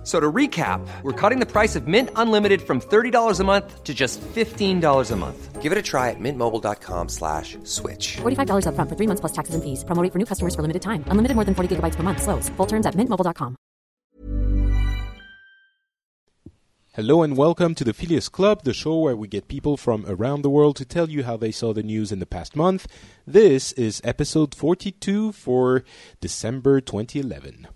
F- So to recap, we're cutting the price of Mint Unlimited from $30 a month to just $15 a month. Give it a try at mintmobile.com slash switch. $45 upfront for three months plus taxes and fees. Promo rate for new customers for limited time. Unlimited more than 40 gigabytes per month. Slows. Full terms at mintmobile.com. Hello and welcome to the Phileas Club, the show where we get people from around the world to tell you how they saw the news in the past month. This is episode 42 for December 2011.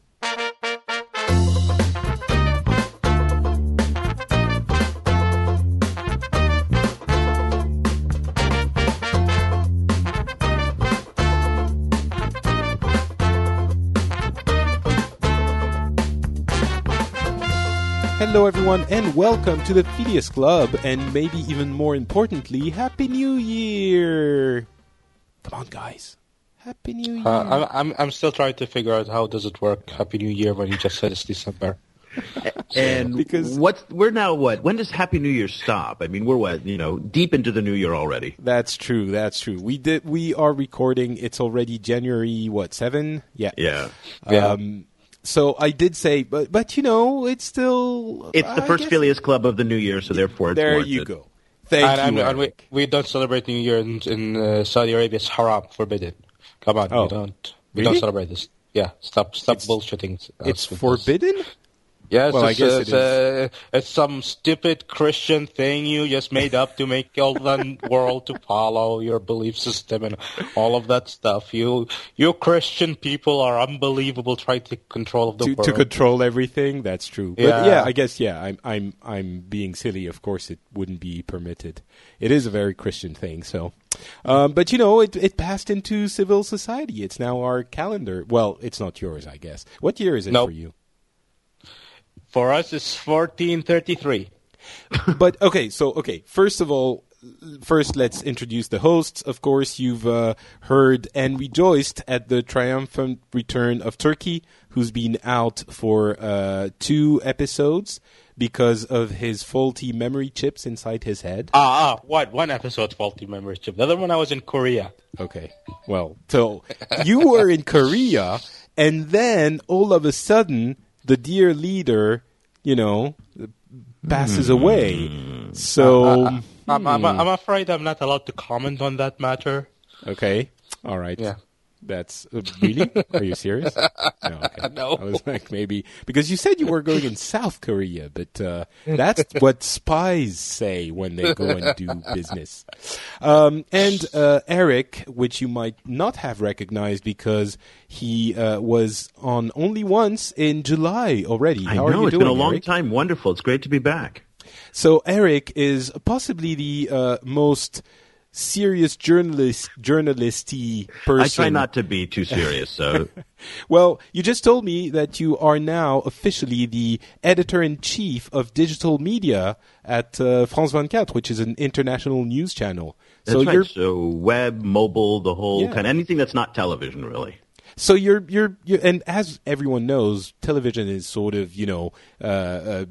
Hello, everyone, and welcome to the Phileas Club, and maybe even more importantly, Happy New Year! Come on, guys. Happy New Year. Uh, I'm, I'm I'm still trying to figure out how does it work. Happy New Year when you just said it's December. And Because- what we're now what? When does Happy New Year stop? I mean, we're what you know deep into the new year already. That's true. That's true. We did. We are recording. It's already January. What seven? Yeah. Yeah, Yeah. So I did say, but but you know, it's still. it's the I first guess- Phileas Club of the new year, so therefore it's There warranted. you go. Thank and, and, you. and we, we don't celebrate New Year in, in uh, Saudi Arabia. It's haram, forbidden. Come on, Oh. we don't. We Really? don't celebrate this. Yeah, stop stop It's- bullshitting. it's forbidden. this. Yes, Well, it's, guess it's, it uh, it's some stupid Christian thing you just made up to make all the world to follow your belief system and all of that stuff. You you Christian people are unbelievable. Trying to control the to, world. to control everything. That's true. But Yeah. yeah, I guess yeah. I'm I'm I'm being silly. Of course, it wouldn't be permitted. It is a very Christian thing. So, um, but you know, it it passed into civil society. It's now our calendar. Well, it's not yours, I guess. What year is it Nope. for you? For us, it's 1433. but okay, so okay. First of all, first let's introduce the hosts. Of course, you've uh, heard and rejoiced at the triumphant return of Turki, who's been out for uh, two episodes because of his faulty memory chips inside his head. Ah, ah, what? One episode faulty memory chip. The other one I was in Korea. Okay, well, so you were in Korea, and then all of a sudden, the dear leader, you know, passes hmm. away. So. Uh, uh, uh, hmm. I'm, I'm, I'm afraid I'm not allowed to comment on that matter. Okay. All right. Yeah. That's uh, really? Are you serious? No. Okay. No. I was like maybe because you said you were going in South Korea, but uh, that's what spies say when they go and do business. Um, and uh, Eric, which you might not have recognized because he uh, was on only once in July already. I How are know you it's doing, been a long Eric? time. Wonderful. It's great to be back. So Eric is possibly the uh, most serious journalist journalisty person. I try not to be too serious. So Well, you just told me that you are now officially the editor in chief of digital media at uh, France 24, which is an international news channel. that's so right. you're So web, mobile, the whole Yeah. kind, of anything that's not television, really. so you're, you're you're and as everyone knows, television is sort of you know. Uh, uh,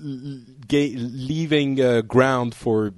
leaving uh, ground for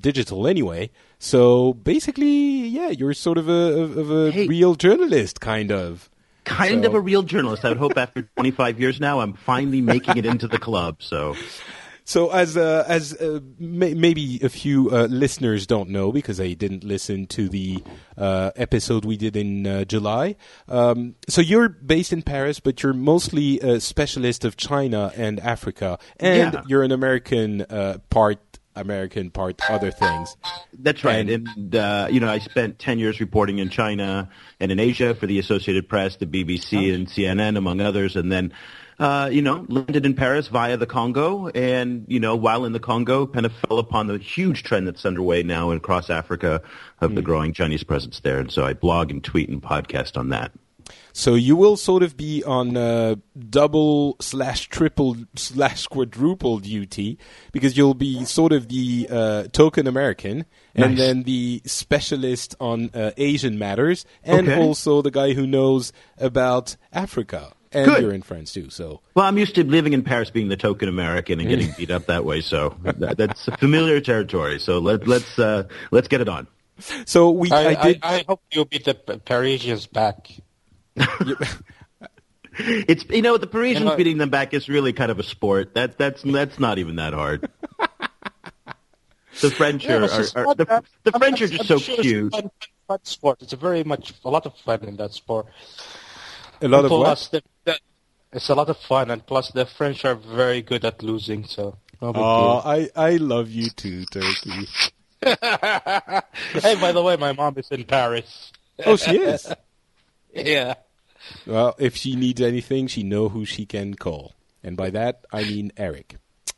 digital anyway. So basically, yeah, you're sort of a of of a Hey. real journalist, kind of. Kind So- of a real journalist. I would hope after 25 years now, I'm finally making it into the club. So So, as uh, as uh, may- maybe a few uh, listeners don't know because they didn't listen to the uh, episode we did in uh, July. Um, so, you're based in Paris, but you're mostly a specialist of China and Africa, and Yeah. you're an American uh, part American part other things. That's right. And- And, uh, you know, I spent 10 years reporting in China and in Asia for the Associated Press, the BBC, and CNN, among others. And then, uh, you know, landed in Paris via the Congo. And, you know, while in the Congo, kind of fell upon the huge trend that's underway now across Africa of the growing Chinese presence there. And so I blog and tweet and podcast on that. So you will sort of be on uh, double slash triple slash quadruple duty because you'll be sort of the uh, token American and Nice. then the specialist on uh, Asian matters and Okay. also the guy who knows about Africa. And Good. you're in France too. So Well, I'm used to living in Paris, being the token American and getting beat up that way. So that, that's familiar territory. So let, let's uh, let's get it on. so we I, I, did. I, I hope you'll beat the Parisians back. It's you know the Parisians You beating them back is really kind of a sport. That that's that's not even that hard. The French Yeah, are, just are, are the, the I'm- French are I'm just so sure it's a cute. Fun, fun sport. It's a very much a lot of fun in that sport. A lot of what? The, the, it's a lot of fun, and plus the French are very good at losing. So. no Oh. I I love you too, Turki. hey, by the way, my mom is in Paris. Oh, she is. Yeah. Well, if she needs anything, she know who she can call, and by that I mean Eric.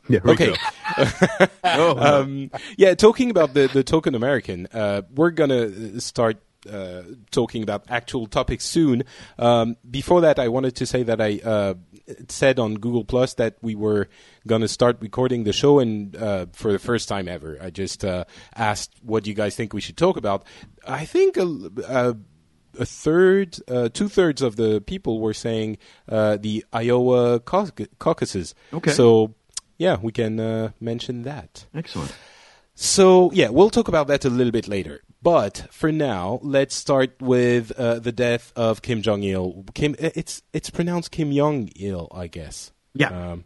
Yeah, Okay. Oh, um, yeah, talking about the, the token American, uh, we're gonna start uh, talking about actual topics soon. Um, before that, I wanted to say that I uh, said on Google Plus that we were gonna start recording the show, and uh, for the first time ever, I just uh, asked what do you guys think we should talk about. I think a, a, a third, uh, two thirds of the people were saying uh, the Iowa cau- caucuses. Okay. So. Yeah, we can uh, mention that. Excellent. So yeah, we'll talk about that a little bit later. But for now, let's start with uh, the death of Kim Jong Il. Kim, it's it's pronounced Kim Jong Il, I guess. Yeah. Um,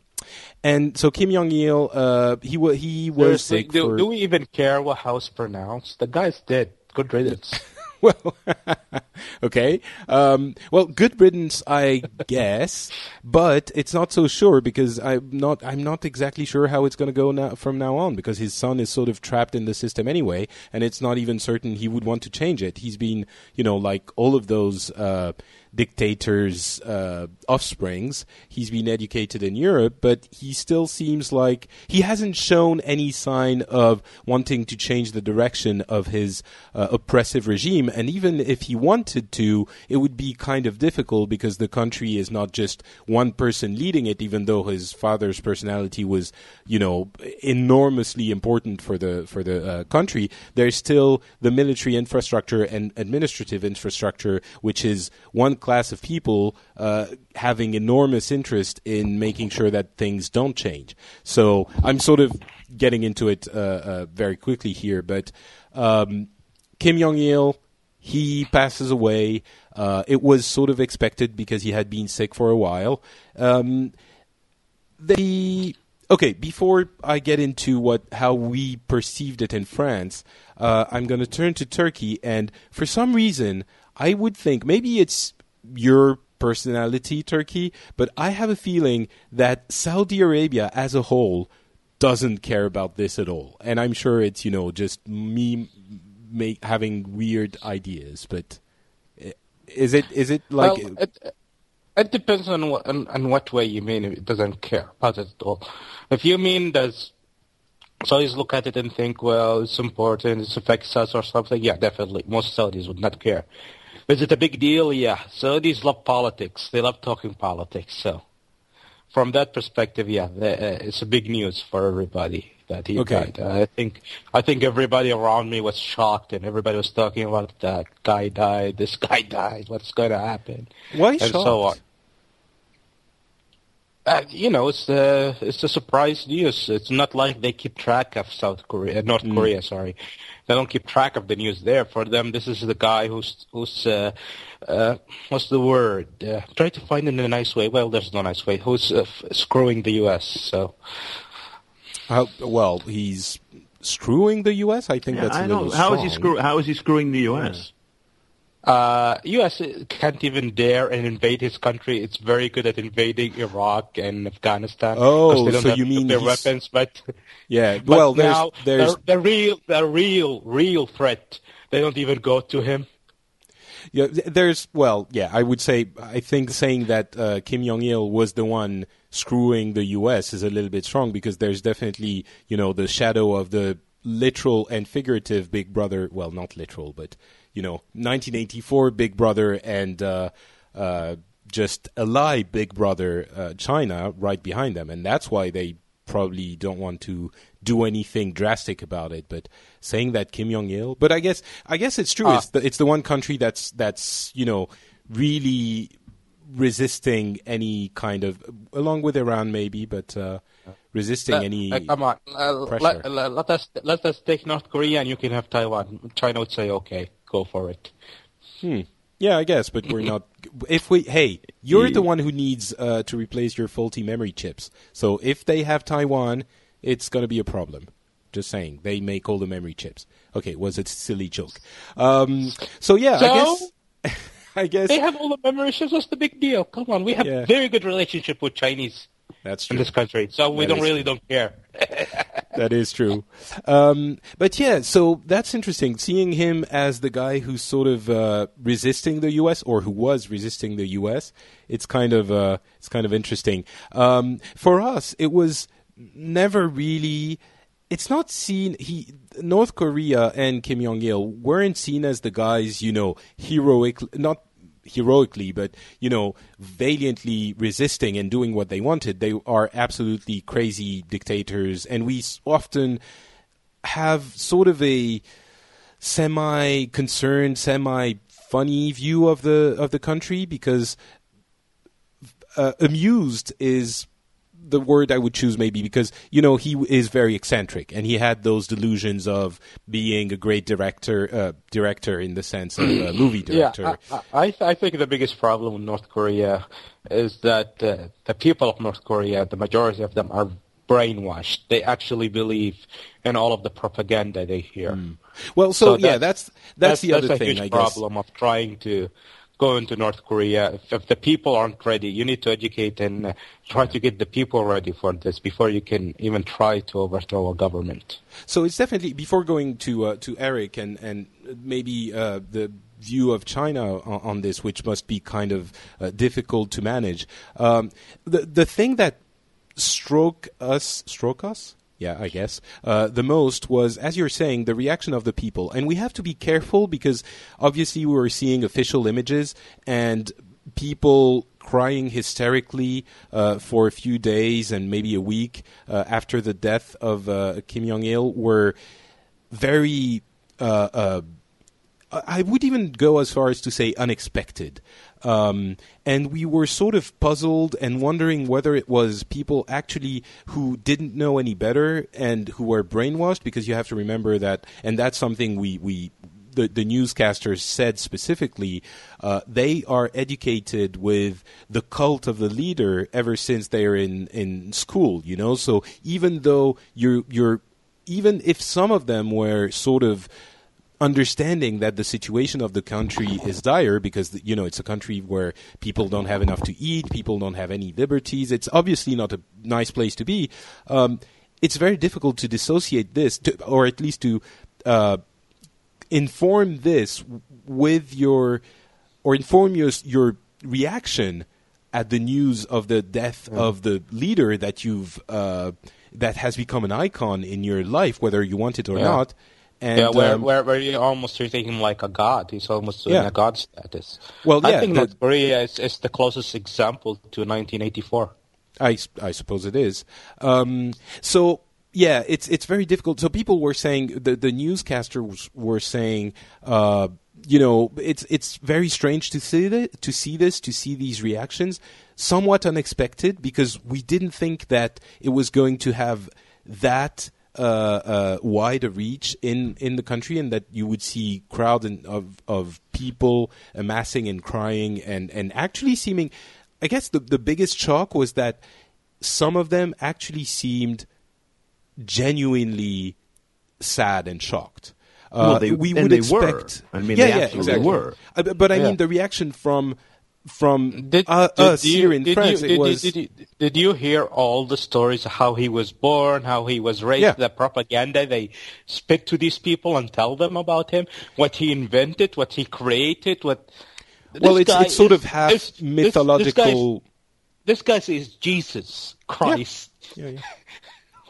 and so Kim Jong Il, uh, he wa- he was Seriously, sick do, for do we even care what how it's pronounced? The guy's dead. Good riddance. well, okay. Um, well, good riddance, I guess, but it's not so sure because I'm not. I'm not exactly sure how it's going to go now from now on because his son is sort of trapped in the system anyway, and it's not even certain he would want to change it. He's been, you know, like all of those. Uh, dictators' uh, offsprings. He's been educated in Europe, but he still seems like he hasn't shown any sign of wanting to change the direction of his uh, oppressive regime. And even if he wanted to, it would be kind of difficult because the country is not just one person leading it, even though his father's personality was, you know, enormously important for the for the uh, country. There's still the military infrastructure and administrative infrastructure, which is one class of people uh, having enormous interest in making sure that things don't change. So I'm sort of getting into it uh, uh, very quickly here, but um, Kim Jong Il, he passes away. Uh, it was sort of expected because he had been sick for a while. Um, the okay before I get into what how we perceived it in France, uh, I'm going to turn to Turki, and for some reason, I would think maybe it's your personality, Turki, but I have a feeling that Saudi Arabia as a whole doesn't care about this at all, and I'm sure it's you know just me make, having weird ideas, but. Eh, is it is it like well, it, it depends on what on, on what way you mean. It doesn't care about it at all. If you mean does Saudis look at it and think, well, it's important, it affects us or something, yeah, definitely. Most Saudis would not care. Is it a big deal? Yeah. Saudis love politics. They love talking politics. So, from that perspective, yeah, uh, it's a big news for everybody that he Okay. died. I think I think everybody around me was shocked, and everybody was talking about that guy died, this guy died, what's going to happen, why and shocked? so on. Uh, you know, it's the it's a surprise news. It's not like they keep track of South Korea, uh, North Korea. Sorry, they don't keep track of the news there. For them, this is the guy who's who's uh, uh, what's the word? Uh, try to find it in a nice way. Well, there's no nice way. Who's uh, f- screwing the U.S. So How, well, he's screwing the U.S. I think Yeah, that's a I know. little How is he strong. screw? How is he screwing the U.S.? Uh, U.S. can't even dare and invade his country. It's very good at invading Iraq and Afghanistan. Oh, they don't so have you mean he's- weapons, but Yeah. But well, there's now there's the, the real, the real, real threat. They don't even go to him. yeah, there's well, yeah. I would say I think saying that uh, Kim Jong Il was the one screwing the U.S. is a little bit strong because there's definitely you know the shadow of the literal and figurative Big Brother. Well, not literal, but you know, 1984 Big Brother and. Uh, uh, just a lie Big Brother uh, China right behind them, and that's why they probably don't want to do anything drastic about it. But saying that Kim Jong Il, but I guess I guess it's true. Ah. it's the it's the one country that's that's you know really resisting any kind of, along with Iran maybe, but uh, resisting Uh, any. uh, come on, uh, pressure. let, let us let us take North Korea and you can have Taiwan. China would say, okay, go for it. Yeah, I guess, but we're not. If we, hey, you're the one who needs uh, to replace your faulty memory chips. So if they have Taiwan, it's going to be a problem. Just saying, they make all the memory chips. Okay, was it a silly joke? Um, so yeah, I guess. I guess They have all the memory chips. What's the big deal? Come on, we have Yeah. very good relationship with Chinese that's true. in this country, so we That don't really don't care. that is true. Um, but yeah, so that's interesting. Seeing him as the guy who's sort of uh, resisting the U.S. or who was resisting the U.S. It's kind of uh, it's kind of interesting. Um, for us, it was never really. It's not seen. He North Korea and Kim Jong Il weren't seen as the guys, you know, heroic. Not heroically, but you know, valiantly resisting and doing what they wanted. They are absolutely crazy dictators, and we often have sort of a semi-concerned, semi-funny view of the of the country because uh, amused is the word I would choose maybe because you know he is very eccentric and he had those delusions of being a great director uh, director in the sense of a movie director. Yeah, I, I, I think the biggest problem with North Korea is that uh, the people of North Korea, the majority of them, are brainwashed. They actually believe in all of the propaganda they hear. Well, so, yeah, that's that's, the that's other thing I guess. problem of trying to go into North Korea. If, if the people aren't ready, you need to educate and uh, try to get the people ready for this before you can even try to overthrow a government. So it's definitely before going to uh, to Eric and and maybe uh, the view of China on, on this, which must be kind of uh, difficult to manage. Um, the the thing that stroke us, stroke us. Yeah, I guess uh, the most was, as you're saying, the reaction of the people, and we have to be careful because obviously we were seeing official images and people crying hysterically uh, for a few days and maybe a week uh, after the death of uh, Kim Jong Il were very. Uh, uh, I would even go as far as to say unexpected. Um, and we were sort of puzzled and wondering whether it was people actually who didn't know any better and who were brainwashed, because you have to remember that, and that's something we, we the, the newscasters said specifically, uh, they are educated with the cult of the leader ever since they're in, in school, you know? So even though you're, you're, even if some of them were sort of understanding that the situation of the country is dire because you know it's a country where people don't have enough to eat, people don't have any liberties. It's obviously not a nice place to be. Um, it's very difficult to dissociate this, to, or at least to uh, inform this with your, or inform your your reaction at the news of the death of the leader that you've uh, that has become an icon in your life, whether you want it or Yeah. not. And, yeah, where, um, where where you almost treating him like a god. He's almost in a god status. Well, I yeah, think North Korea is, is the closest example to 1984. I, I suppose it is. Um, so yeah, it's it's very difficult. So people were saying the the newscasters were saying, uh, you know, it's it's very strange to see that to see this to see these reactions, somewhat unexpected because we didn't think that it was going to have that. Uh, uh, wide a reach in, in the country, and that you would see crowds and, of of people amassing and crying, and, and actually seeming. I guess the the biggest shock was that some of them actually seemed genuinely sad and shocked. Uh, Well, they- we would they were. expect. I mean, yeah, they yeah, exactly. were. Uh, but- but I Yeah. mean, the reaction from from Did, uh, did us you, here in did France, you, it did, was. you, did, you, hear all the stories of how he was born, how he was raised, Yeah. the propaganda they spit to these people and tell them about him, what he invented, what he created, what. well, it's it's sort is- of half this- mythological. This guy, is Jesus Christ. yeah, yeah.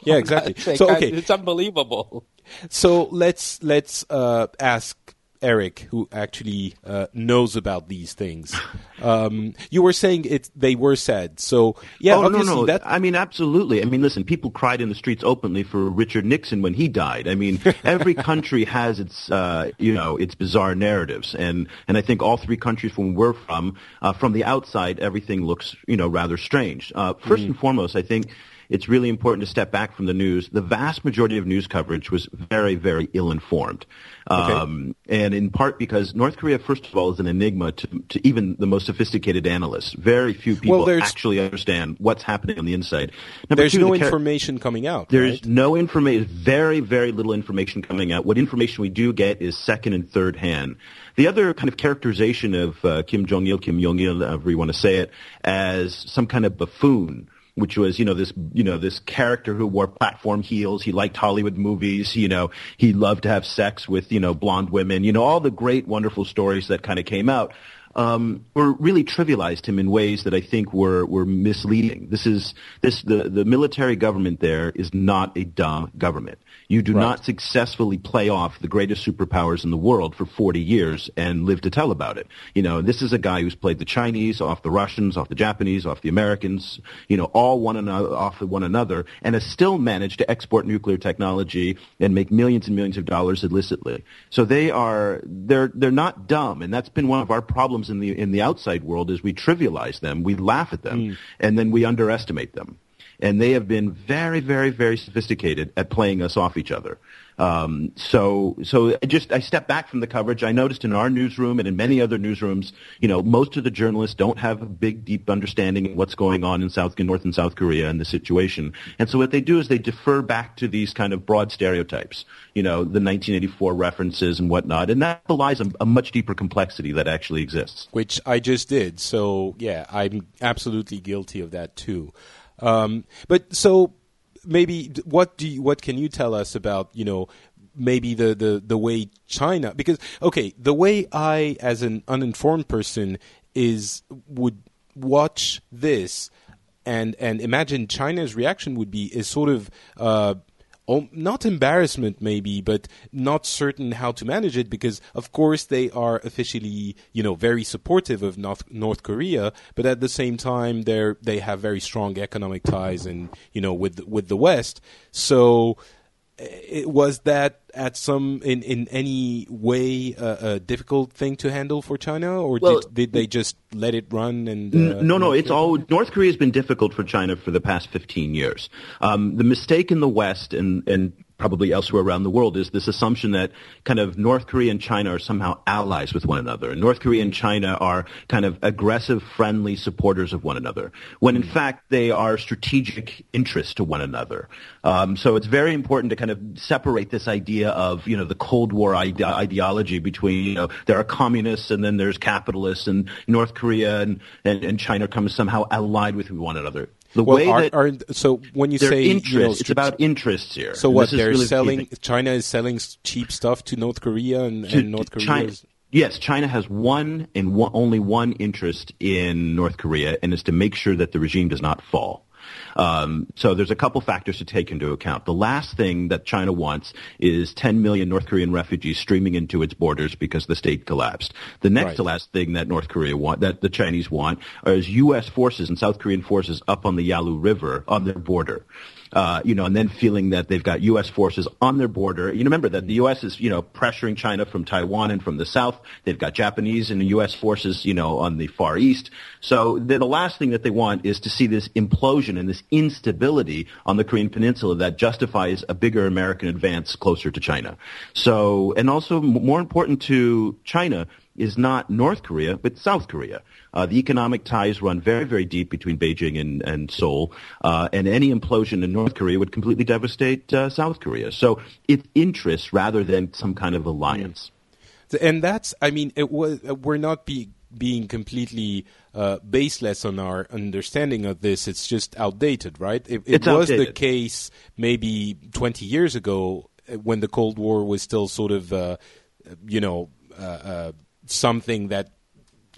yeah, exactly. That's So okay, it's unbelievable. So let's let's uh, ask Eric, who actually uh, knows about these things. Um, you were saying it; they were sad. So yeah, oh, no, obviously no. that I mean, absolutely. I mean, listen, people cried in the streets openly for Richard Nixon when he died. I mean, every country has its, uh, you know, its bizarre narratives, and and I think all three countries from where we're from, uh, from the outside, everything looks, you know, rather strange. Uh, first and foremost, I think it's really important to step back from the news. The vast majority of news coverage was very, very ill-informed. Um, and in part because North Korea, first of all, is an enigma to, to even the most sophisticated analysts. Very few people there's- actually understand what's happening on the inside. Number there's two, no the information coming out. There's right? no information, very, very little information coming out. What information we do get is second and third hand. The other kind of characterization of uh, Kim Jong-il, Kim Jong-il, however you want to say it, as some kind of buffoon, which was, you know, this, you know, this character who wore platform heels. He liked Hollywood movies. You know, he loved to have sex with, you know, blonde women. You know, all the great, wonderful stories that kind of came out um, were really trivialized him in ways that I think were were misleading. This is this the the military government there is not a dumb government. You do not successfully play off the greatest superpowers in the world for 40 years and live to tell about it. You know, this is a guy who's played the Chinese off the Russians, off the Japanese, off the Americans, you know, all one another off of one another, and has still managed to export nuclear technology and make millions and millions of dollars illicitly. So they are they're they're not dumb, and that's been one of our problems in the in the outside world is we trivialize them, we laugh at them, hmm. and then we underestimate them and they have been very, very, very sophisticated at playing us off each other. Um, so, so just I step back from the coverage. I noticed in our newsroom and in many other newsrooms, you know, most of the journalists don't have a big, deep understanding of what's going on in South, in North and South Korea and the situation. And so what they do is they defer back to these kind of broad stereotypes, you know, the 1984 references and whatnot, and that belies a, a much deeper complexity that actually exists. which I just did. So yeah, I'm absolutely guilty of that too. Um, but so maybe what do you, what can you tell us about you know maybe the, the, the way China because okay the way I as an uninformed person is would watch this and and imagine China's reaction would be is sort of uh, oh, not embarrassment maybe, but not certain how to manage it because of course they are officially you know very supportive of North North Korea, but at the same time they they have very strong economic ties and you know with with the West. So it, was that at some in in any way uh, a difficult thing to handle for China, or Well, did, did they just let it run? And uh, no, no, it's all North Korea has been difficult for China for the past 15 years. Um, the mistake in the West and and probably elsewhere around the world is this assumption that kind of North Korea and China are somehow allies with one another. And North Korea and China are kind of aggressive, friendly supporters of one another, when in fact they are strategic interests to one another. Um, so it's very important to kind of separate this idea of you know the Cold War ide- ideology between you know there are communists and then there's capitalists and North Korea and, and, and China come somehow allied with one another. The well, way are, that are, so when you say interests, you know, it's about interests here. So what they're really selling? China is selling cheap stuff to North Korea, and, To- and North Korea China, is yes, China has one and one, only one interest in North Korea, and is to make sure that the regime does not fall. Um, so there's a couple factors to take into account. The last thing that China wants is 10 million North Korean refugees streaming into its borders because the state collapsed. The next Right. to last thing that North Korea want, that the Chinese want, is U.S. forces and South Korean forces up on the Yalu River on their border. Uh, you know, and then feeling that they've got U.S. forces on their border. You remember that the U.S. is, you know, pressuring China from Taiwan and from the south. They've got Japanese and U.S. forces, you know, on the far east. So the, the last thing that they want is to see this implosion and this instability on the Korean Peninsula that justifies a bigger American advance closer to China. So, and also more important to China is not North Korea, but South Korea. Uh, the economic ties run very, very deep between Beijing and, and Seoul, uh, and any implosion in North Korea would completely devastate uh, South Korea. So it's interests rather than some kind of alliance. and that's I mean it was we're not be, being completely uh, baseless on our understanding of this. It's just outdated, right? It, it was the case maybe 20 years ago uh, when the Cold War was still sort of uh, you know uh, uh, something that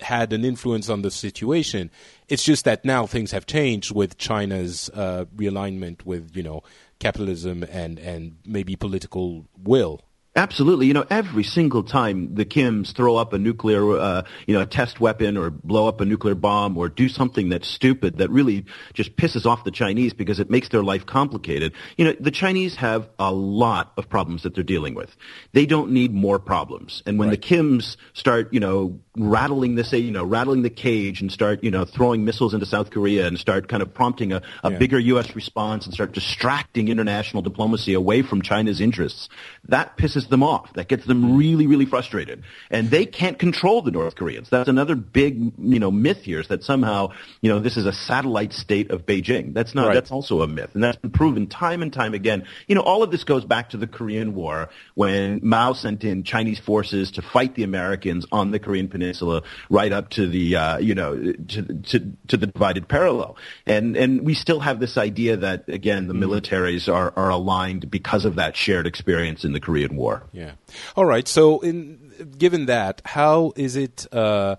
had an influence on the situation. It's just that now things have changed with China's uh, realignment with you know capitalism and and maybe political will. Absolutely. You know, every single time the Kims throw up a nuclear, uh, you know, a test weapon or blow up a nuclear bomb or do something that's stupid that really just pisses off the Chinese because it makes their life complicated. You know, the Chinese have a lot of problems that they're dealing with. They don't need more problems. And when the Kims start, you know, rattling this, you know, rattling the cage and start, you know, throwing missiles into South Korea and start kind of prompting a, a Yeah. bigger U.S. response and start distracting international diplomacy away from China's interests, that pisses them off. That gets them mm. really, really frustrated. And they can't control the North Koreans. That's another big, you know, myth here is that somehow, you know, this is a satellite state of Beijing. That's not, Right. that's also a myth. And that's been proven time and time again. You know, all of this goes back to the Korean War when Mao sent in Chinese forces to fight the Americans on the Korean Peninsula right up to the, uh, you know, to, to, to the divided parallel. And, and we still have this idea that, again, the militaries are, are aligned because of that shared experience in the Korean War. Yeah. All right. So, in given that, how is it? Uh,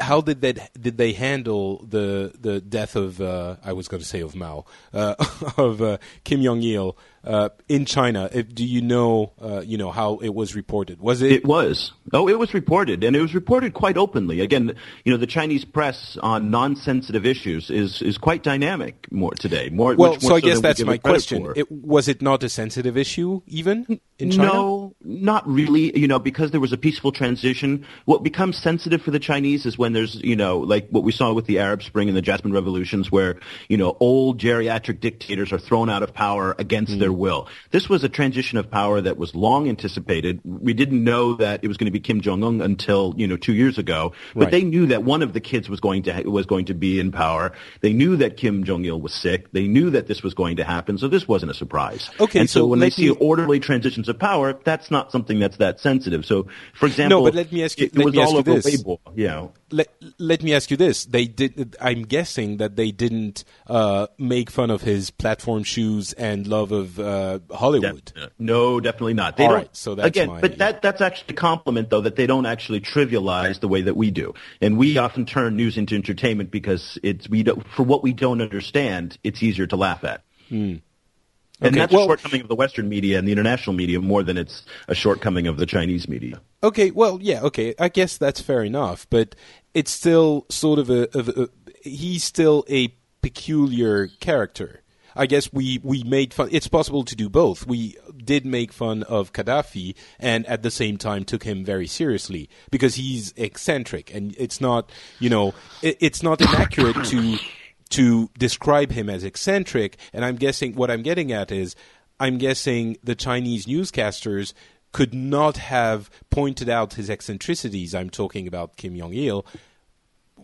how did that did they handle the the death of uh, I was going to say of Mao uh, of uh, Kim Jong Il uh, in China? If, do you know uh, you know how it was reported? Was it? It was. Oh, it was reported, and it was reported quite openly. Again, you know, the Chinese press on non-sensitive issues is is quite dynamic more today. More well, more so I guess that's my question. It, was it not a sensitive issue even in China? No, not really. You know, because there was a peaceful transition. What becomes sensitive for the Chinese is when there's, you know, like what we saw with the Arab Spring and the Jasmine revolutions, where you know old geriatric dictators are thrown out of power against their will. This was a transition of power that was long anticipated. We didn't know that it was going to be Kim Jong Un until you know two years ago, but Right. they knew that one of the kids was going to was going to be in power. They knew that Kim Jong Il was sick. They knew that this was going to happen, so this wasn't a surprise. Okay, and so, so when they see me- orderly transitions of power, that's not something that's that sensitive. So, for example, no, but let me ask you- it, let was all over this. Weibo, you know. Let, let me ask you this: They did. I'm guessing that they didn't uh, make fun of his platform shoes and love of uh, Hollywood. No, definitely not. They All don't, right, so that's again, my- but that that's actually a compliment though that they don't actually trivialize the way that we do, and we often turn news into entertainment because it's we don't, for what we don't understand, it's easier to laugh at. And Okay, that's well- a shortcoming of the Western media and the international media more than it's a shortcoming of the Chinese media. Okay, well, yeah, okay. I guess that's fair enough, but it's still sort of a, of a he's still a peculiar character. I guess we, we made fun. It's possible to do both. We did make fun of Gaddafi and at the same time took him very seriously because he's eccentric and it's not, you know, it, it's not inaccurate to to describe him as eccentric. And I'm guessing what I'm getting at is I'm guessing the Chinese newscasters could not have pointed out his eccentricities. I'm talking about Kim Jong Il.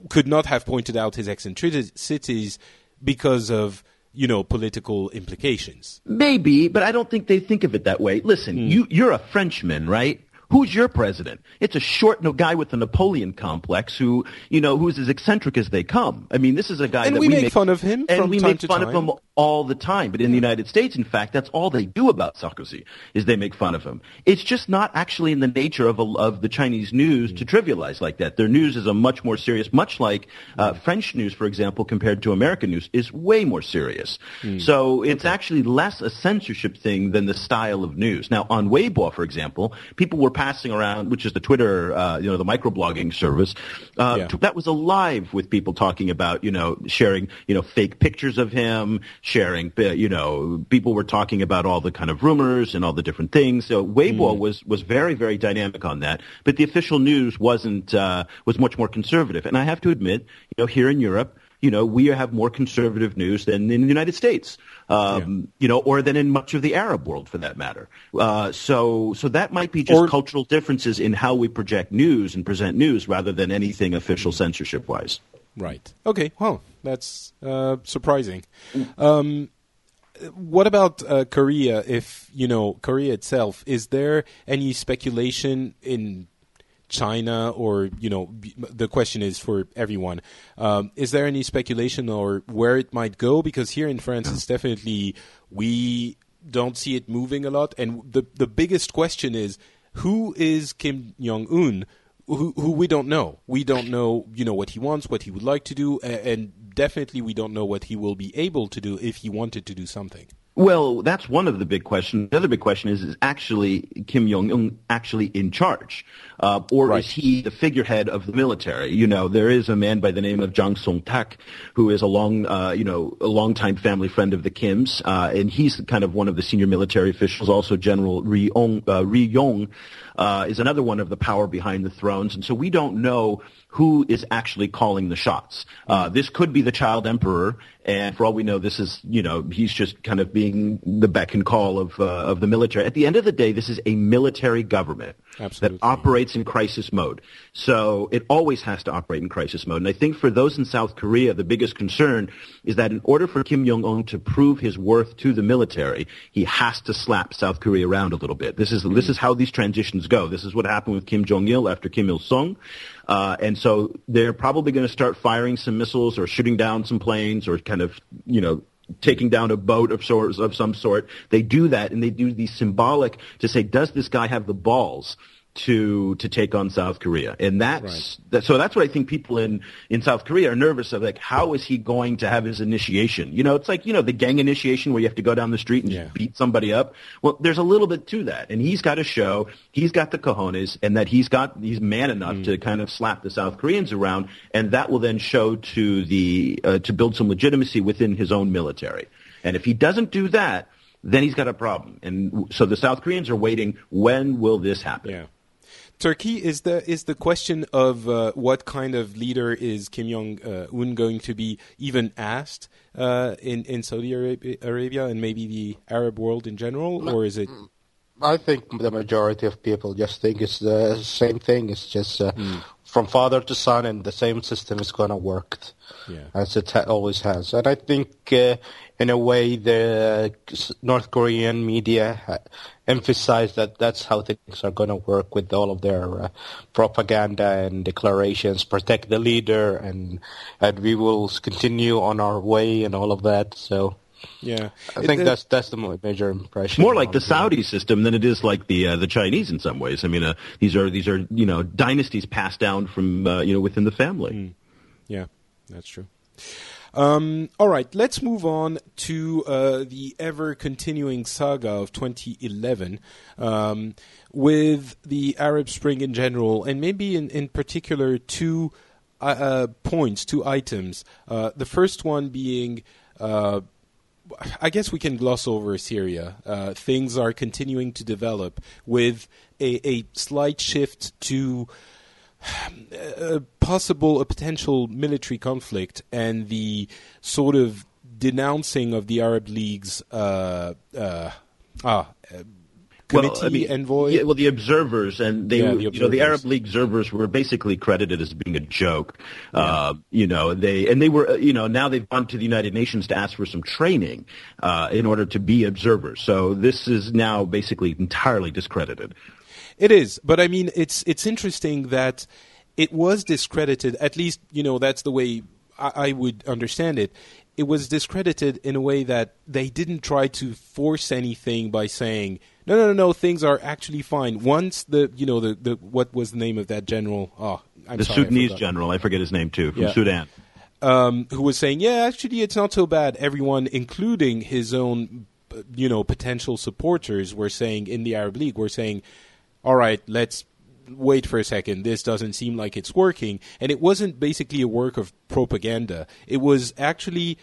Could not have pointed out his eccentricities because of you know political implications. Maybe, but I don't think they think of it that way. Listen, Hmm. you you're a Frenchman, right? Who's your president? It's a short no guy with a Napoleon complex who, you know, who's as eccentric as they come. I mean, this is a guy And that we make fun of him and we time make fun time. of him all the time. But in the United States, in fact, that's all they do about Sarkozy is they make fun of him. It's just not actually in the nature of a, of the Chinese news to trivialize like that. Their news is a much more serious, much like uh, French news, for example, compared to American news, is way more serious. So it's actually less a censorship thing than the style of news. Now, on Weibo, for example, people were passing around, which is the Twitter, uh, you know, the microblogging service. Uh, Yeah. that was alive with people talking about, you know, sharing, you know, fake pictures of him, sharing, uh, you know, people were talking about all the kind of rumors and all the different things. So Weibo Hmm. was was very very dynamic on that, but the official news wasn't uh, was much more conservative. And I have to admit, you know, here in Europe. You know, we have more conservative news than in the United States, um, you know, or than in much of the Arab world, for that matter. Uh, so, so that might be just Or- cultural differences in how we project news and present news, rather than anything official censorship-wise. Right. Okay. Well, that's uh, surprising. Um, what about uh, Korea? If you know Korea itself, is there any speculation in China, or you know, the question is for everyone: um, Is there any speculation or where it might go? Because here in France, it's definitely we don't see it moving a lot, and the the biggest question is who is Kim Jong Un? who, who we don't know. We don't know, you know, what he wants, what he would like to do, and, and definitely we don't know what he will be able to do if he wanted to do something. Well, that's one of the big questions. The other big question is, is actually Kim Jong-un actually in charge? Uh, or Right. is he the figurehead of the military? You know, there is a man by the name of Jang Song-thaek who is a long, uh, you know, a longtime family friend of the Kims, uh, and he's kind of one of the senior military officials. Also, General Ri Yong, uh, Ri Yong uh, is another one of the power behind the thrones, and so we don't know who is actually calling the shots. Uh, this could be the child emperor, and for all we know, this is you know he's just kind of being the beck and call of uh, of the military. At the end of the day, this is a military government Absolutely. that operates in crisis mode. So it always has to operate in crisis mode. And I think for those in South Korea, the biggest concern is that in order for Kim Jong Un to prove his worth to the military, he has to slap South Korea around a little bit. This is this is how these transitions go. This is what happened with Kim Jong Il after Kim Il Sung. Uh, and so they're probably going to start firing some missiles or shooting down some planes or kind of, you know, taking down a boat of sorts of some sort. They do that and they do these symbolic to say, does this guy have the balls to to take on South Korea? And that's that, so that's what I think people in in South Korea are nervous of. Like, how is he going to have his initiation? You know, it's like you know the gang initiation where you have to go down the street and Yeah. just beat somebody up. Well, there's a little bit to that, and he's got to show he's got the cojones and that he's got he's man enough to kind of slap the South Koreans around, and that will then show to the uh, to build some legitimacy within his own military. And if he doesn't do that, then he's got a problem. And so the South Koreans are waiting. When will this happen? Yeah. Turki is the is the question of uh, what kind of leader is Kim Jong uh, Un going to be even asked uh, in in Saudi Arabia, and maybe the Arab world in general, or is it? I think the majority of people just think it's the same thing. It's just uh, from father to son, and the same system is going to work Yeah. as it ha- always has. And I think, uh, in a way, the uh, North Korean media ha- emphasize that that's how things are going to work with all of their uh, propaganda and declarations, protect the leader, and and we will continue on our way and all of that. So. Yeah, I think It- that's that's the major impression. More like the Saudi system than it is like the uh, the Chinese in some ways. I mean, uh, these are these are you know dynasties passed down from uh, you know within the family. Yeah, that's true. Um, all right, let's move on to uh, the ever continuing saga of 2011 um, with the Arab Spring in general, and maybe in, in particular two uh, uh, points, two items. Uh, the first one being. Uh, I guess we can gloss over Syria. Uh, things are continuing to develop with a, a slight shift to a possible, a potential military conflict and the sort of denouncing of the Arab League's uh, uh, ah, uh, committee well, I mean, envoy. Yeah, well, the observers and they, Yeah, the you know, the. Arab League observers were basically credited as being a joke. Uh, you know, they and they were, uh, you know, now they've gone to the United Nations to ask for some training uh, in order to be observers. So this is now basically entirely discredited. It is, but I mean, it's it's interesting that it was discredited. At least, you know, that's the way I, I would understand it. It was discredited in a way that they didn't try to force anything by saying, "No, no, no, no, things are actually fine." Once the, you know, the, the what was the name of that general? Oh, I'm The sorry, Sudanese forgot. general, I forget his name too, from Yeah. Sudan. um, who was saying, "Yeah, actually, it's not so bad." Everyone, including his own, you know, potential supporters, were saying in the Arab League, were saying, "All right, let's wait for a second. This doesn't seem like it's working." And it wasn't basically a work of propaganda. It was actually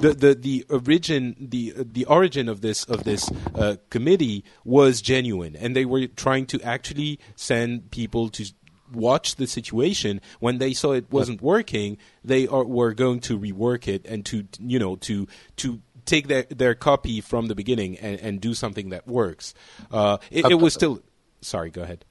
the the the origin the the origin of this of this uh, committee was genuine, and they were trying to actually send people to watch the situation. When they saw it wasn't working, they are, were going to rework it and to you know to to take their their copy from the beginning and, and do something that works. Uh, it, it was still. Sorry, go ahead.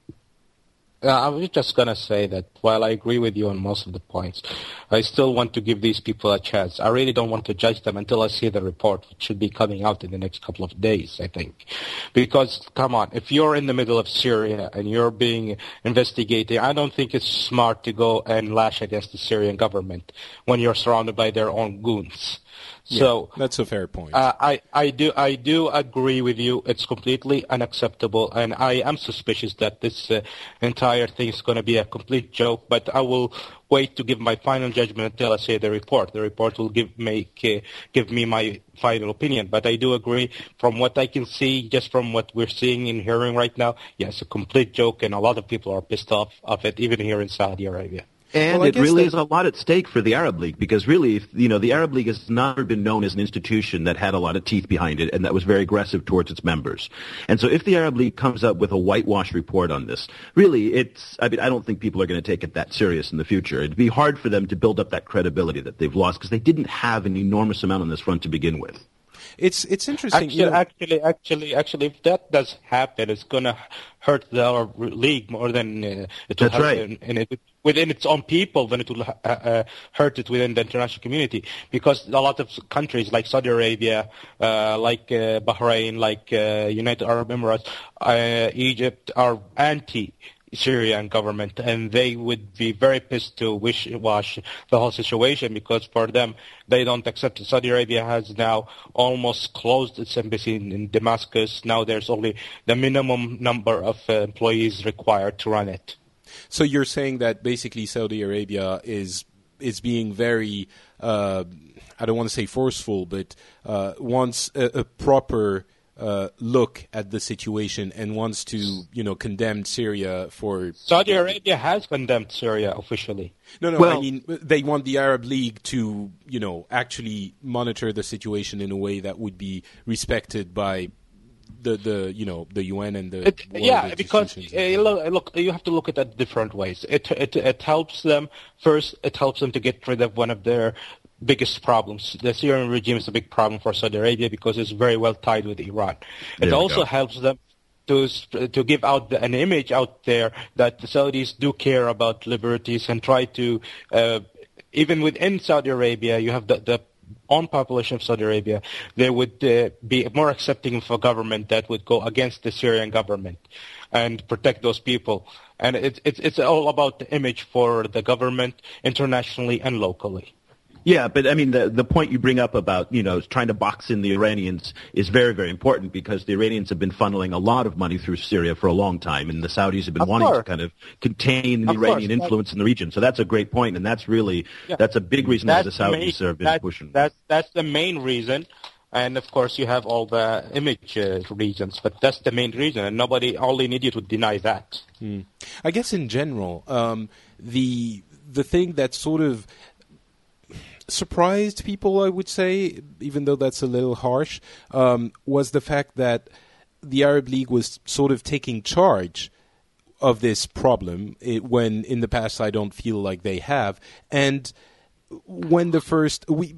I was just gonna say that while I agree with you on most of the points, I still want to give these people a chance. I really don't want to judge them until I see the report, which should be coming out in the next couple of days, I think. Because, come on, if you're in the middle of Syria and you're being investigated, I don't think it's smart to go and lash against the Syrian government when you're surrounded by their own goons. So That's a fair point. uh, I, I do I do agree with you. It's completely unacceptable, and I am suspicious that this uh, entire thing is going to be a complete joke. But I will wait to give my final judgment until I see the report. The report will give make uh, give me my final opinion. But I do agree, from what I can see, just from what we're seeing and hearing right now, yes, a complete joke, and a lot of people are pissed off of it, even here in Saudi Arabia. And Well, it really that- is a lot at stake for the Arab League because really, if, you know, the Arab League has never been known as an institution that had a lot of teeth behind it and that was very aggressive towards its members. And so if the Arab League comes up with a whitewash report on this, really it's, I mean, I don't think people are going to take it that serious in the future. It'd be hard for them to build up that credibility that they've lost because they didn't have an enormous amount on this front to begin with. It's it's interesting. Actually, you know, actually, actually, actually, if that does happen, it's going to hurt the, Arab League more than uh, it will That's hurt right. in, in it, within its own people than it will uh, uh, hurt it within the international community. Because a lot of countries like Saudi Arabia, uh, like uh, Bahrain, like uh, United Arab Emirates, uh, Egypt are anti. Syrian government, and they would be very pissed to wish wash the whole situation because for them they don't accept it. Saudi Arabia has now almost closed its embassy in, in Damascus. Now there's only the minimum number of uh, employees required to run it. So you're saying that basically Saudi Arabia is is being very uh, I don't want to say forceful, but uh, wants a, a proper uh, look at the situation and wants to you know condemn Syria for Saudi Arabia has condemned Syria officially. no no I mean they want the Arab League to you know actually monitor the situation in a way that would be respected by the the you know the UN and the It, world yeah, because uh, look, look, you have to look at that different ways. It, it it helps them first. It helps them to get rid of one of their biggest problems. The Syrian regime is a big problem for Saudi Arabia because it's very well tied with Iran. It also go. helps them to to give out the, an image out there that the Saudis do care about liberties and try to uh, even within Saudi Arabia, you have the, the own population of Saudi Arabia, they would uh, be more accepting of a government that would go against the Syrian government and protect those people. And it's it's it's all about the image for the government internationally and locally. Yeah, but I mean, the the point you bring up about you know trying to box in the Iranians is very very important because the Iranians have been funneling a lot of money through Syria for a long time, and the Saudis have been Of wanting to kind of contain the Of Iranian course. influence in the region. So that's a great point, and that's really Yeah. that's a big reason why the That's main- Saudis have been that- pushing. That's that's the main reason. And of course, you have all the image uh, reasons, but that's the main reason, and nobody, only an idiot would deny that. I guess in general, um, the the thing that sort of surprised people, I would say, even though that's a little harsh, um, was the fact that the Arab League was sort of taking charge of this problem it, when in the past I don't feel like they have. And when the first we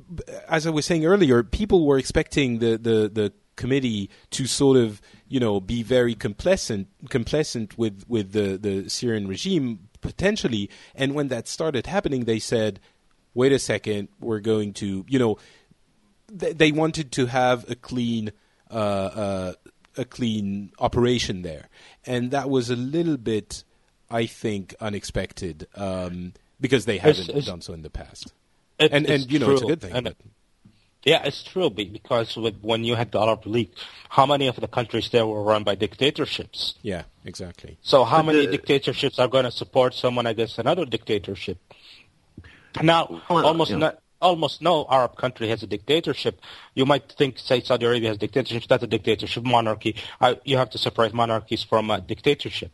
as I was saying earlier, people were expecting the, the, the committee to sort of, you know, be very complacent complacent with, with the, the Syrian regime potentially. And when that started happening they said, Wait a second, we're going to you know th- they wanted to have a clean uh, uh, a clean operation there, and that was a little bit, I think, unexpected um, because they haven't it's- done so in the past. It- and and you know it's a good thing. And- but- Yeah, it's true because with, when you had the Arab League, how many of the countries there were run by dictatorships? yeah, exactly. So how But many the- dictatorships are going to support someone against another dictatorship? Now, Well, almost know. not, almost no Arab country has a dictatorship. You might think, say, Saudi Arabia has dictatorship. That's a dictatorship monarchy. I, you have to separate monarchies from a dictatorship.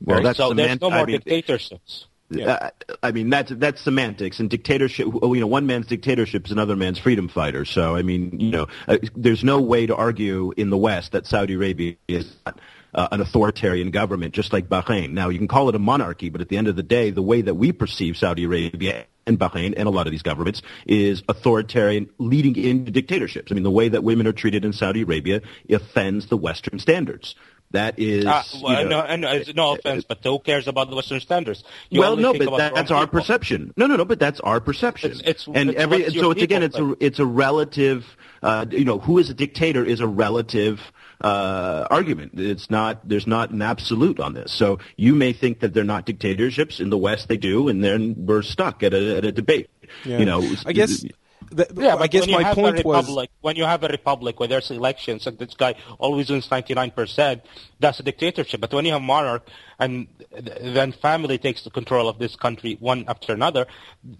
well, that's so there's no more I mean, dictatorships. Uh, I mean that's that's semantics and dictatorship. You know, one man's dictatorship is another man's freedom fighter. So I mean, you know, uh, there's no way to argue in the West that Saudi Arabia is not uh, an authoritarian government, just like Bahrain. Now you can call it a monarchy, but at the end of the day, the way that we perceive Saudi Arabia and Bahrain and a lot of these governments is authoritarian, leading into dictatorships. I mean, the way that women are treated in Saudi Arabia offends the Western standards. That is, Uh, you know, no, and, uh, no offense, but who cares about the Western standards? You well, no, but your that's our people. perception. No, no, no, but that's our perception. It's- it's- and it's every so it's again, it's a it's a relative. Uh, you know, who is a dictator is a relative uh, argument. It's not there's not an absolute on this. So you may think that they're not dictatorships in the West, they do, and then we're stuck at a at a debate. Yeah. You know, I guess The, Yeah, I guess when you my have point a was republic, when you have a republic where there's elections and this guy always wins 99%, that's a dictatorship. But when you have a monarch and then family takes the control of this country one after another,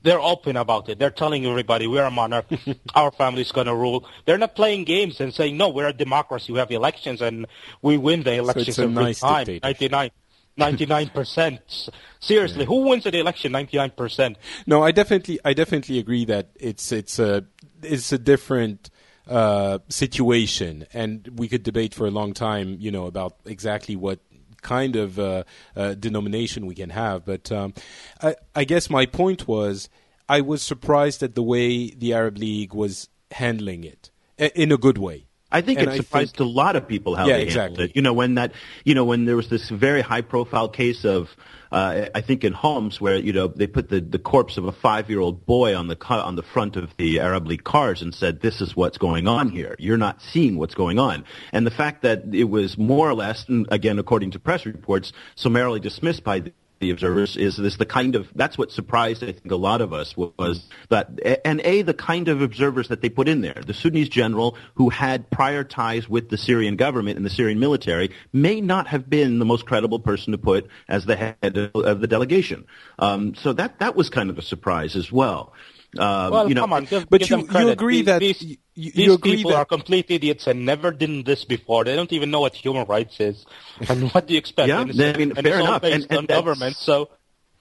they're open about it. They're telling everybody we're a monarch, our family's going to rule. They're not playing games and saying no, we're a democracy. We have elections and we win the elections a every nice time. 99. 99%. Seriously, who wins the election 99%? No, I definitely, I definitely agree that it's it's a it's a different uh, situation, and we could debate for a long time, you know, about exactly what kind of uh, uh, denomination we can have. But um, I, I guess my point was, I was surprised at the way the Arab League was handling it in a good way. I think And it I surprised think- a lot of people how Yeah, they handled exactly. it. You know, when that, you know, when there was this very high-profile case of, uh, I think in Homs, where you know they put the, the corpse of a five-year-old boy on the on the front of the Arab League cars and said, "This is what's going on here. You're not seeing what's going on." And the fact that it was more or less, and again according to press reports, summarily dismissed by the the observers is this the kind of that's what surprised I think a lot of us was that and a the kind of observers that they put in there. The Sudanese general who had prior ties with the Syrian government and the Syrian military may not have been the most credible person to put as the head of, of the delegation. Um, so that that was kind of a surprise as well um, Well, you know come on, but give you- you agree these, that- these, you- you these agree people that- are complete idiots and never did this before. They don't even know what human rights is. And what do you expect? Yeah, and it's, I mean, and fair enough. based And- and on government. So,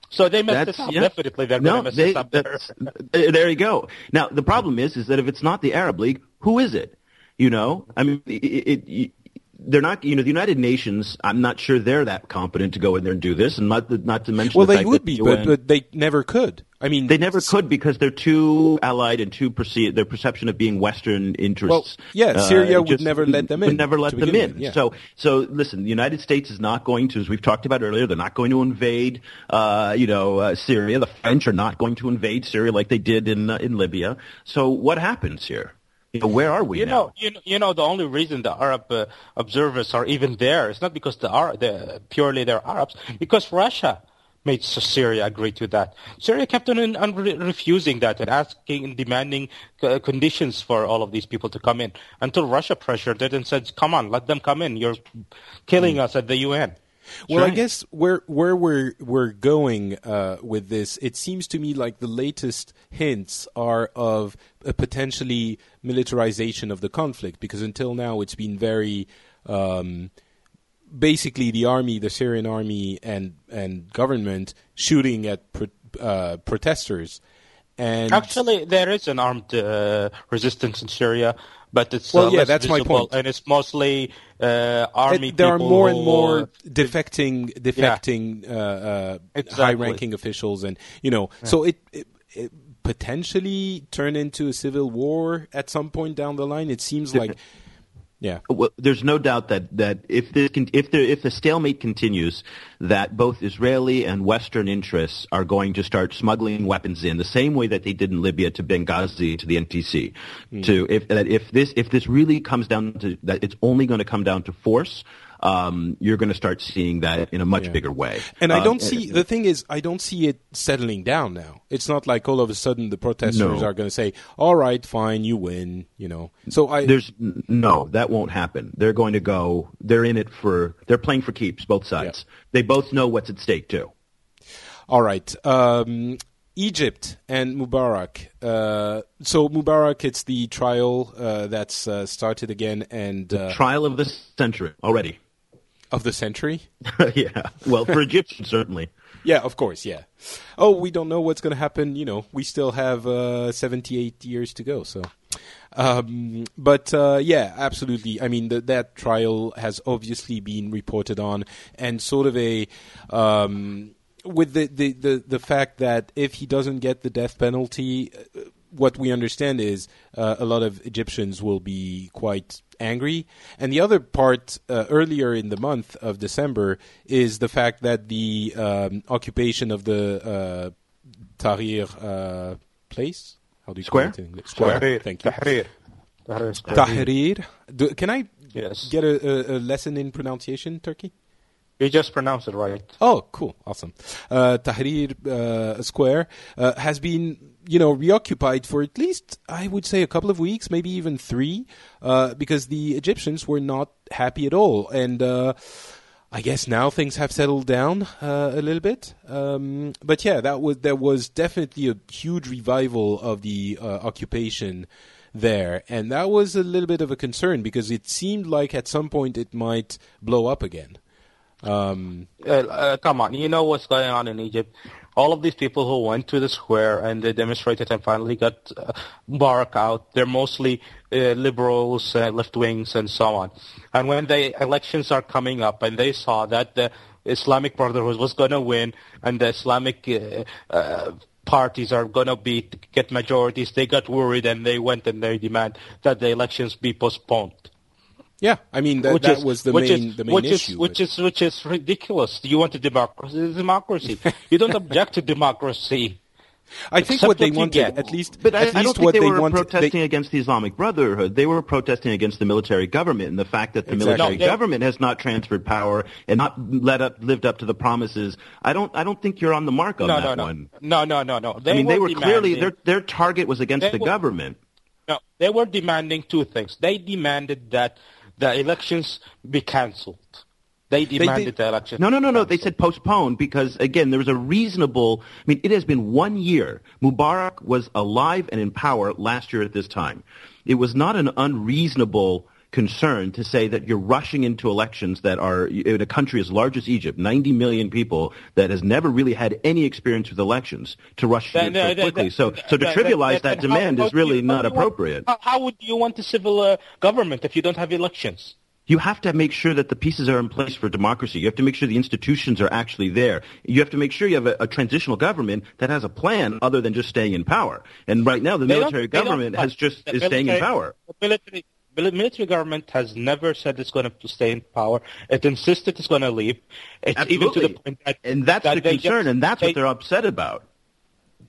so they messed this up. yeah. Definitely, they're no, going to mess they, this up. there. there you go. Now the problem is, is that if it's not the Arab League, who is it? You know, I mean, it, it, they're not. You know, the United Nations. I'm not sure they're that competent to go in there and do this, and not not to mention. Well, the they would be, the but, UN but they never could. I mean, they never could because they're too allied and too perceived. Their perception of being Western interests. Well, yeah, Syria would just never let them in Would never let them in. with, yeah. So, so listen, the United States is not going to, as we've talked about earlier, they're not going to invade, uh, you know, uh, Syria. The French are not going to invade Syria like they did in uh, in Libya. So, what happens here? You know, where are we You now? know, you know, you know, the only reason the Arab uh, observers are even there is not because the, Ar- the purely they're Arabs, because Russia made Syria agree to that. Syria kept on, on re- refusing that and asking and demanding uh, conditions for all of these people to come in until Russia pressured it and said, "Come on, let them come in. You're killing us at the UN." Well, I guess where where we're we're going uh, with this, it seems to me like the latest hints are of a potentially militarization of the conflict, because until now it's been very um, basically the army, the Syrian army, and and government shooting at pro- uh, protesters. And Actually, there is an armed uh, resistance in Syria, but it's Well, uh, yeah, that's my point. and it's mostly uh, army. It- there are people more and more defecting defecting uh, uh, Exactly. high-ranking officials, and you know, so it, it, it potentially turn into a civil war at some point down the line. It seems like, yeah, Well, there's no doubt that, that if this con- if the if the stalemate continues, that both Israeli and Western interests are going to start smuggling weapons in the same way that they did in Libya to Benghazi to the NTC. Hmm. To if that if this if this really comes down to that, it's only going to come down to force. Um, you're going to start seeing that in a much Yeah. bigger way. And I Um, don't see the thing is I don't see it settling down now. It's not like all of a sudden the protesters No. are going to say, "All right, fine, you win," you know. So I There's no, that won't happen. They're going to go. They're in it for. They're playing for keeps. Both sides. They both know what's at stake too. All right. Um, Egypt and Mubarak. Uh, so Mubarak, it's the trial uh, that's uh, started again and uh, Trial of the century already. Of the century. yeah. Well, for Egyptians certainly. Yeah, of course. Yeah. Oh, we don't know what's going to happen. You know, we still have uh, 78 years to go. So, um, but uh, yeah, absolutely. I mean, the, that trial has obviously been reported on, and sort of a. Um, with the, the, the, the fact that if he doesn't get the death penalty, uh, what we understand is uh, a lot of Egyptians will be quite angry. And the other part, uh, earlier in the month of December, is the fact that the um, occupation of the uh, Tahrir uh, place. How do you Square? call it in English? Square. Thank you. Tahrir. Tahrir. Tahrir. Do, can I Yes. get a, a, a lesson in pronunciation, Turki? You just pronounced it right. Oh, cool, awesome. Uh, Tahrir uh, Square uh, has been, you know, reoccupied for at least, I would say, a couple of weeks, maybe even three, uh, because the Egyptians were not happy at all, and. Uh, I guess now things have settled down uh, a little bit, um, but yeah, that was there was definitely a huge revival of the uh, occupation there, and that was a little bit of a concern because it seemed like at some point it might blow up again. Um, Uh, uh, come on, you know what's going on in Egypt. All of these people who went to the square and they demonstrated and finally got uh, out, they're mostly uh, liberals, uh, left wings, and so on. And when the elections are coming up, and they saw that the Islamic Brotherhood was going to win, and the Islamic uh, uh, parties are going to be get majorities, they got worried and they went and they demand that the elections be postponed. Yeah, I mean that, which that is, was the which main is, the main which issue. Is, which is which is ridiculous. You want a democracy? Democracy. you don't object to democracy. I think accept what they what you wanted, get. at least, But I, at I least don't think what they, they were wanted. protesting they- against the Islamic Brotherhood. They were protesting against the military government and the fact that the Exactly. military No, they- government has not transferred power and not let up, lived up to the promises. I don't. I don't think you're on the mark on No, that no, no, one. no, no, no, no. They I mean, they were clearly their their target was against the were- government. No, they were demanding two things. They demanded that the elections be cancelled. They demanded did- the election. No, no, no, no. They said postpone because again, there was a reasonable. I mean, it has been one year. Mubarak was alive and in power last year at this time. It was not an unreasonable concern to say that you're rushing into elections that are in a country as large as Egypt, 90 million people that has never really had any experience with elections to rush Then- in so quickly. So, so to trivialize that then how- demand how is really you- not you want- appropriate. How, would you want a civil uh, government if you don't have elections? You have to make sure that the pieces are in place for democracy. You have to make sure the institutions are actually there. You have to make sure you have a, a transitional government that has a plan other than just staying in power. And right now, the They military government has just the is staying in power. The military, military government has never said it's going to stay in power. It insisted it's going to leave. It's even to the point that And that's that the they concern, just- and that's they, what they're upset about.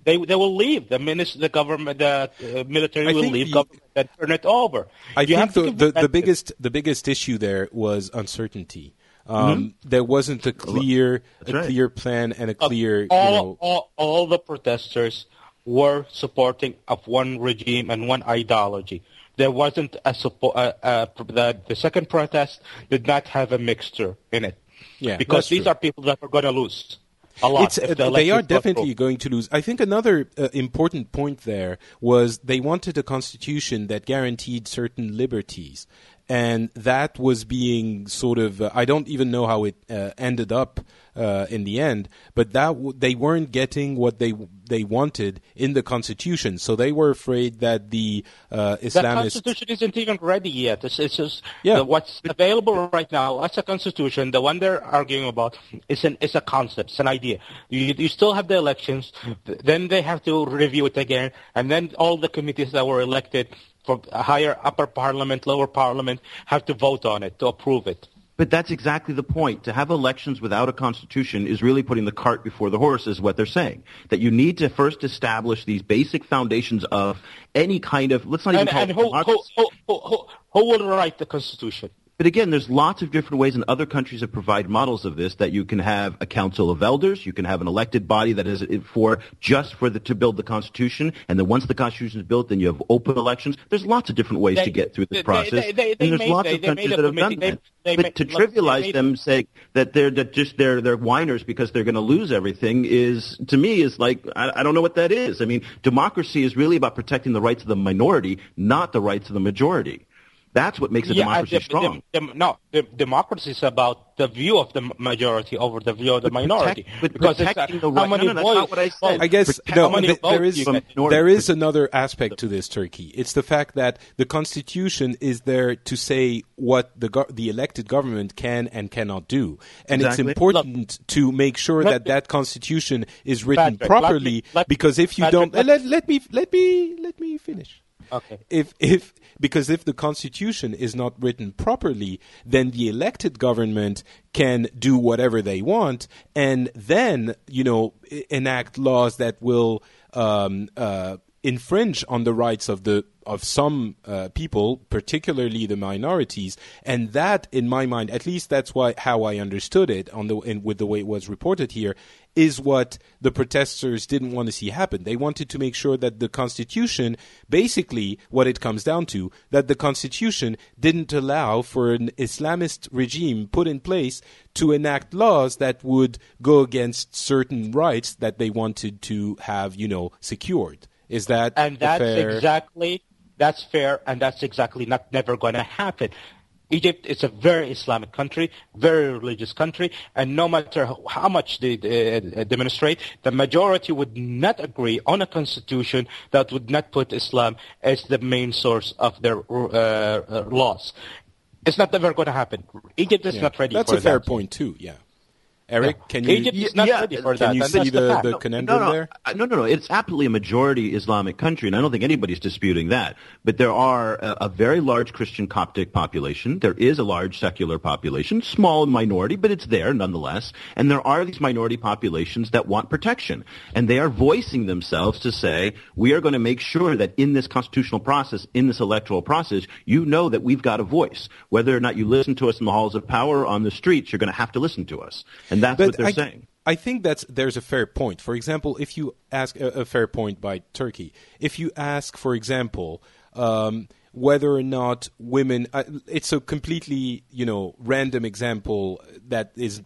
They they will leave. The minister, the government, the uh, military I will leave the- government and turn it over. I You think have the, the, the biggest the biggest issue there was uncertainty. Um, Mm-hmm. There wasn't a clear a right. clear plan and a clear you all, know. all, all the protesters were supporting of one regime and one ideology. There wasn't a support. Uh, uh, the, the second protest did not have a mixture in it. Yeah, because these true. are people that are going to lose a lot. It's, the they are definitely going to lose. I think another uh, important point there was they wanted a constitution that guaranteed certain liberties, and that was being sort of. Uh, I don't even know how it uh, ended up uh, in the end, but that w- they weren't getting what they they wanted in the constitution, so they were afraid that the uh, The constitution isn't even ready yet. It's, it's just Yeah. the, what's available right now as a constitution. The one they're arguing about is an is a concept, it's an idea. You, you still have the elections, then they have to review it again, and then all the committees that were elected for higher upper parliament, lower parliament have to vote on it to approve it. But that's exactly the point. To have elections without a constitution is really putting the cart before the horse, is what they're saying. That you need to first establish these basic foundations of any kind of, let's not even And, call and it who, who, who, who, who, who will write the constitution? But again, there's lots of different ways, and other countries have provided models of this. That you can have a council of elders, you can have an elected body that is for just for the to build the constitution, and then once the constitution is built, then you have open elections. There's lots of different ways They- to get through this they- process, they- and there's made- lots of countries that have done that. But made- to trivialize them, say that they're that just they're they're whiners because they're going to lose everything is to me is like I, I don't know what that is. I mean, democracy is really about protecting the rights of the minority, not the rights of the majority. That's what makes a Yeah, democracy the- the- strong. the- no, the, democracy is about the view of the majority over the view of the But minority. protect- but because it's, uh, the how right- no, many no, that's votes- not what I said. I guess Protect- no, how many th- there votes is you get. there is another aspect to this Turki. It's the fact that the constitution is there to say what the go- the elected government can and cannot do, and it's Exactly. important to make sure Let that that constitution is written Patrick, let properly. let- because if you Patrick, don't, let- let, let me let me let me finish. Okay. If if because if the constitution is not written properly, then the elected government can do whatever they want, and then you know enact laws that will um, uh, infringe on the rights of the of some uh, people, particularly the minorities, and that, in my mind, at least that's why how I understood it on the in, with the way it was reported here, is what the protesters didn't want to see happen. They wanted to make sure that the Constitution, basically, what it comes down to, that the Constitution didn't allow for an Islamist regime put in place to enact laws that would go against certain rights that they wanted to have, you know, secured. Is that and that's fair? exactly that's fair, and that's exactly not never going to happen. Egypt is a very Islamic country, very religious country, and no matter how much they uh, demonstrate, the majority would not agree on a constitution that would not put Islam as the main source of their uh, uh, laws. It's not ever going to happen. Egypt is Yeah. not ready That's a fair point too. Yeah, Eric, Yeah. can you? Egypt not Yeah, ready for can that. you and see that's the- the conundrum no, no, there? uh, No, no, no. It's absolutely a majority Islamic country, and I don't think anybody's disputing that. But there are a, a very large Christian Coptic population. There is a large secular population, small minority, but it's there nonetheless. And there are these minority populations that want protection, and they are voicing themselves to say, we are going to make sure that in this constitutional process, in this electoral process, you know that we've got a voice. Whether or not you listen to us in the halls of power or on the streets, you're going to have to listen to us, and that's what they're I, saying. I think that's there's a fair point. For example, if you ask a, a fair point by Turki, if you ask, for example, um, whether or not women, uh, it's a completely you know random example that is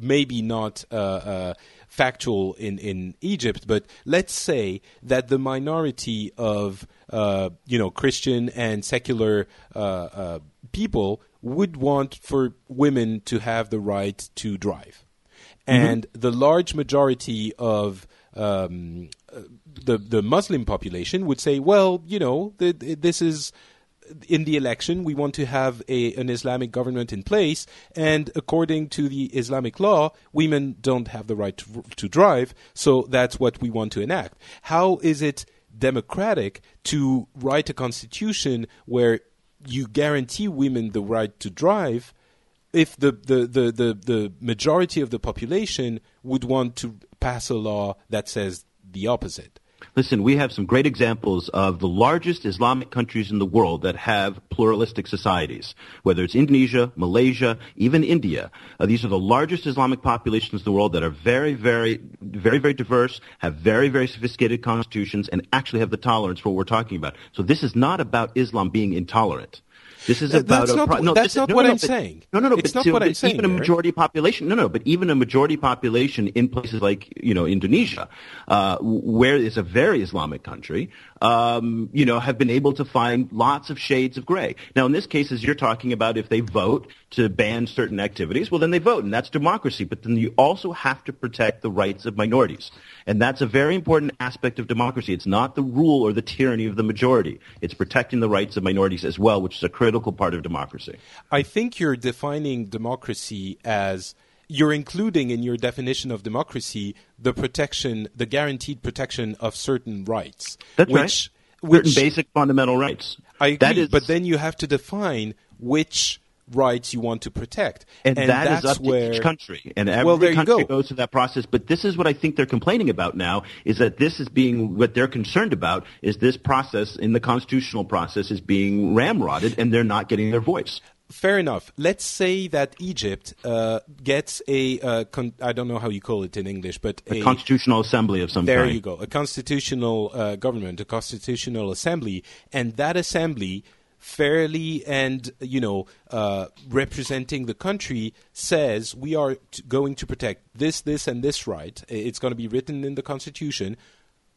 maybe not uh, uh, factual in in Egypt, but let's say that the minority of uh, you know Christian and secular uh, uh, people would want for women to have the right to drive. And the large majority of um, the the Muslim population would say, well, you know, th- th- this is in the election we want to have a an Islamic government in place, and according to the Islamic law, women don't have the right to, to drive, so that's what we want to enact. How is it democratic to write a constitution where you guarantee women the right to drive? if the, the, the, the, the majority of the population would want to pass a law that says the opposite. Listen, we have some great examples of the largest Islamic countries in the world that have pluralistic societies, whether it's Indonesia, Malaysia, even India. Uh, these are the largest Islamic populations in the world that are very, very, very, very diverse, have very, very sophisticated constitutions, and actually have the tolerance for what we're talking about. So this is not about Islam being intolerant. This is about that's a not pro- no, that's is- not no, what no, I'm but- saying. No, no, no. It's but not what I'm saying, Even a Eric. majority population. No, no. But even a majority population in places like you know Indonesia, uh, where it's a very Islamic country, um, you know, have been able to find lots of shades of gray. Now, in this case, as you're talking about, if they vote to ban certain activities, well, then they vote, and that's democracy. But then you also have to protect the rights of minorities, and that's a very important aspect of democracy. It's not the rule or the tyranny of the majority. It's protecting the rights of minorities as well, which is a critical part of democracy. I think you're defining democracy as you're including in your definition of democracy the protection, the guaranteed protection of certain rights. That's which, right. Which certain basic fundamental rights. I agree, That is, but then you have to define which rights you want to protect, and, that is that's up where to each country, and every well, country go. goes through that process. But this is what I think they're complaining about now: is that this is being what they're concerned about is this process in the constitutional process is being ramrodded, and they're not getting their voice. Fair enough. Let's say that Egypt uh, gets a uh, con- I don't know how you call it in English, but A constitutional assembly of some There kind. There you go. A constitutional uh, government, a constitutional assembly, and that assembly fairly and you know uh, representing the country says we are t- going to protect this, this, and this right. It's going to be written in the constitution,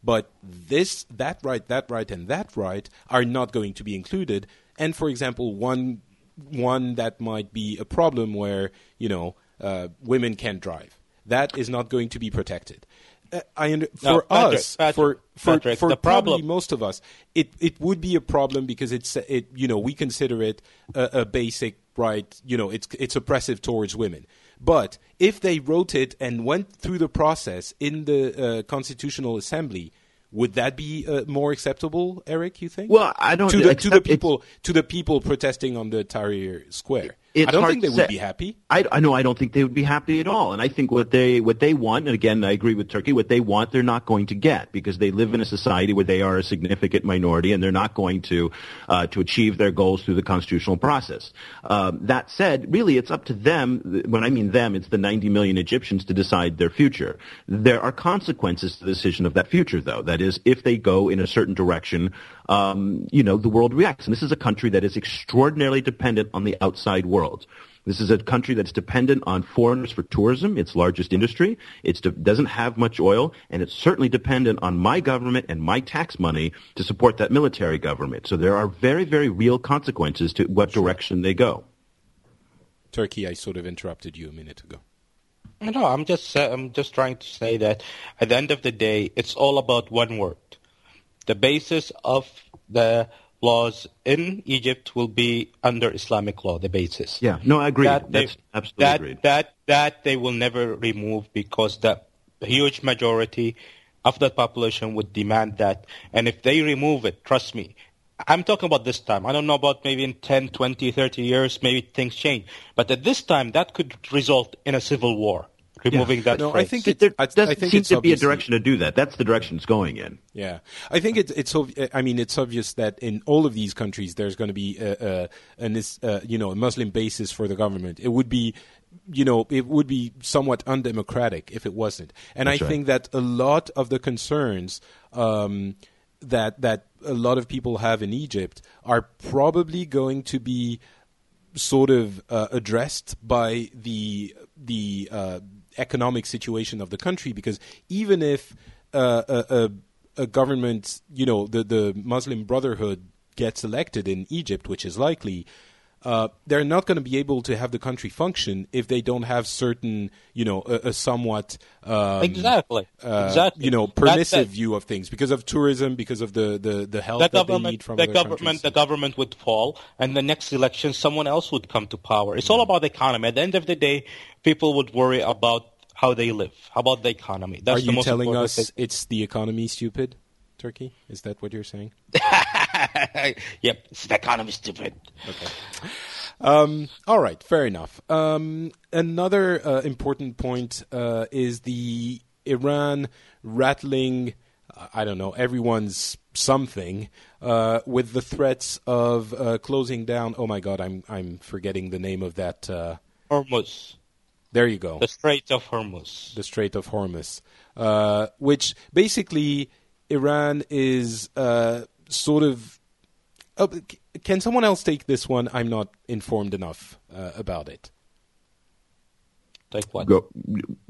but this, that right, that right, and that right are not going to be included. And for example, one one that might be a problem where you know uh, women can't drive. That is not going to be protected. Uh, I under- No, for Patrick, us, Patrick, for for, Patrick, for the probably problem- most of us, it it would be a problem because it's it you know we consider it a, a basic right. You know, it's it's oppressive towards women. But if they wrote it and went through the process in the uh, constitutional assembly, would that be uh, more acceptable, Eric? You think? Well, I don't to the to the people to the people protesting on the Tahrir Square. It's I don't think they would be happy. I, I know I don't think they would be happy at all. And I think what they what they want, and again I agree with Turki, what they want they're not going to get because they live in a society where they are a significant minority and they're not going to uh, to achieve their goals through the constitutional process. Um, that said, really it's up to them. When I mean them, it's the 90 million Egyptians to decide their future. There are consequences to the decision of that future, though. That is, if they go in a certain direction, um, you know, the world reacts. And this is a country that is extraordinarily dependent on the outside world. This is a country that's dependent on foreigners for tourism, its largest industry. It doesn't have much oil, and it's certainly dependent on my government and my tax money to support that military government. So there are very, very real consequences to what direction they go. Turki, I sort of interrupted you a minute ago. No, I'm just sa- I'm just trying to say that at the end of the day, it's all about one word. The basis of the laws in Egypt will be under Islamic law. The basis. Yeah, no, I agree. That they, That's absolutely that, agreed. That that they will never remove because the huge majority of that population would demand that. And if they remove it, trust me, I'm talking about this time. I don't know about maybe in 10, 20, 30 years, maybe things change. But at this time, that could result in a civil war, removing that No, I think There it- I- I doesn't think seem to be a direction to do that. That's the direction it's going in. Yeah, I think it's it's. I mean, it's obvious that in all of these countries, there's going to be a, a an is uh, you know a Muslim basis for the government. It would be, you know, it would be somewhat undemocratic if it wasn't. And That's I right. think that a lot of the concerns um, that that a lot of people have in Egypt are probably going to be sort of uh, addressed by the the uh, economic situation of the country because even if uh, a, a, a government, you know, the the Muslim Brotherhood gets elected in Egypt, which is likely. Uh, they're not going to be able to have the country function if they don't have certain, you know, a, a somewhat um, Exactly. uh, Exactly. you know, permissive view of things because of tourism, because of the the, the help the that they need from the government, countries. the government would fall, and the next election, someone else would come to power. It's all about the economy. At the end of the day, people would worry about how they live, how about the economy. That's Are the you most telling us thing. it's the economy, stupid? Turki? Is that what you're saying? yep, it's the economy stupid. Um, all right, fair enough. Um, another uh, important point uh, is the Iran rattling, uh, I don't know, everyone's something uh, with the threats of uh, closing down. Oh my God, I'm I'm forgetting the name of that. Uh, Hormuz, there you go. the Strait of Hormuz. the Strait of Hormuz, uh, which basically Iran is uh, sort of. Oh, can someone else take this one? I'm not informed enough uh, about it. Like what? go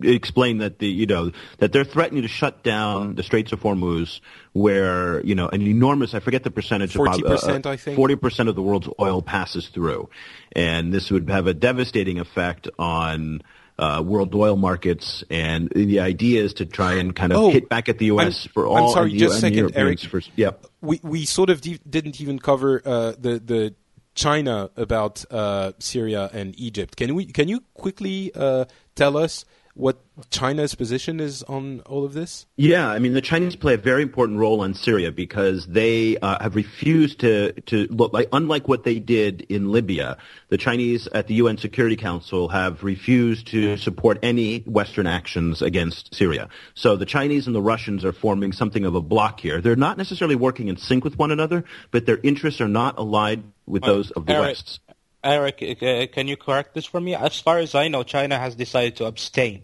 explain that the you know that they're threatening to shut down the Straits of Hormuz, where you know an enormous I forget the percentage 40%, I think. forty percent of the world's oil passes through, and this would have a devastating effect on. Uh, world oil markets, and the idea is to try and kind of Oh, hit back at the U.S. I'm- for I'm all. sorry, just a second, Europeans Eric. For, yep. We we sort of de- didn't even cover uh, the the China about uh, Syria and Egypt. Can we can you quickly uh, tell us what China's position is on all of this? Yeah, I mean the Chinese play a very important role in Syria because they uh, have refused to to look like unlike what they did in Libya. The Chinese at the UN Security Council have refused to support any Western actions against Syria. So the Chinese and the Russians are forming something of a block here. They're not necessarily working in sync with one another, but their interests are not aligned with those of the Eric, West's. Eric, uh, can you correct this for me? As far as I know, China has decided to abstain.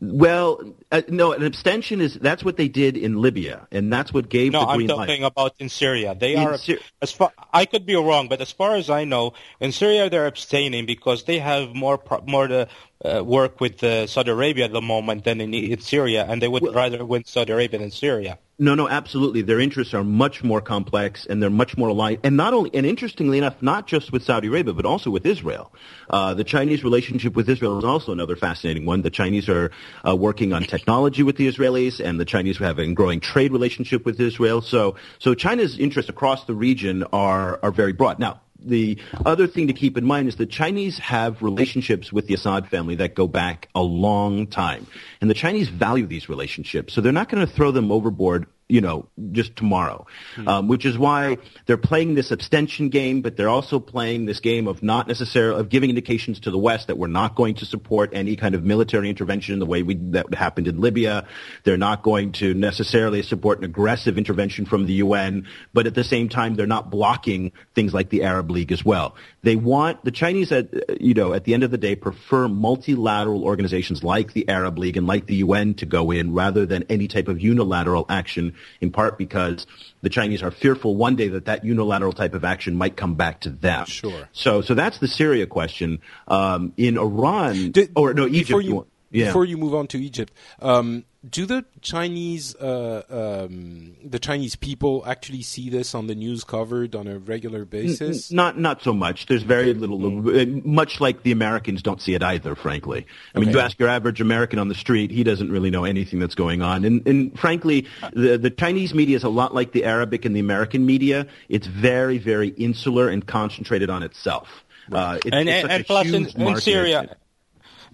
Well, uh, no, an abstention is that's what they did in Libya, and that's what gave the green light. No, I'm talking light. about in Syria. They In are Syr- as far. I could be wrong, but as far as I know, in Syria they're abstaining because they have more more to uh, work with uh, Saudi Arabia at the moment than in, in Syria, and they would rather win Saudi Arabia than Syria. No, no, absolutely. Their interests are much more complex and they're much more aligned. And not only, and interestingly enough, not just with Saudi Arabia, but also with Israel. Uh, the Chinese relationship with Israel is also another fascinating one. The Chinese are uh, working on technology with the Israelis, and the Chinese have a growing trade relationship with Israel. So, so China's interests across the region are are very broad. Now, the other thing to keep in mind is the Chinese have relationships with the Assad family that go back a long time. And the Chinese value these relationships. So they're not going to throw them overboard you know, just tomorrow, um, which is why they're playing this abstention game, but they're also playing this game of not necessarily of giving indications to the West that we're not going to support any kind of military intervention in the way we, that happened in Libya. They're not going to necessarily support an aggressive intervention from the UN, but at the same time, they're not blocking things like the Arab League as well. They want the Chinese, at you know, at the end of the day, prefer multilateral organizations like the Arab League and like the UN to go in rather than any type of unilateral action in part because the Chinese are fearful one day that that unilateral type of action might come back to them. Sure. So, so that's the Syria question. Um, in Iran, Did- or no, Egypt. Before you, yeah. before you move on to Egypt, um, do the Chinese uh, um, the Chinese people actually see this on the news covered on a regular basis? Not not so much. There's very little. uh, Much like the Americans don't see it either. Frankly, I mean, you ask your average American on the street, he doesn't really know anything that's going on. And and frankly, the the Chinese media is a lot like the Arabic and the American media. It's very very insular and concentrated on itself. Uh, it's, and it's and, and plus in, huge in market. Syria,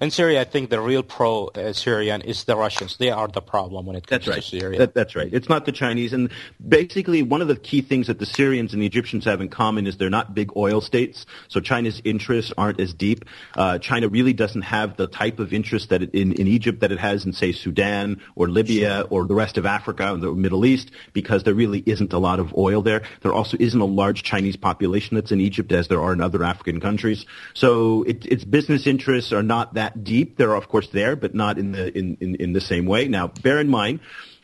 in Syria, I think the real pro-Syrian is the Russians. They are the problem when it comes That's right. to Syria. That, that's right. It's not the Chinese. And basically, one of the key things that the Syrians and the Egyptians have in common is they're not big oil states. So China's interests aren't as deep. Uh, China really doesn't have the type of interest that it, in, in Egypt that it has in, say, Sudan or Libya or the rest of Africa or the Middle East because there really isn't a lot of oil there. There also isn't a large Chinese population that's in Egypt as there are in other African countries. So it, its business interests are not that deep. They're of course there, but not in the in, in, in the same way. Now, bear in mind.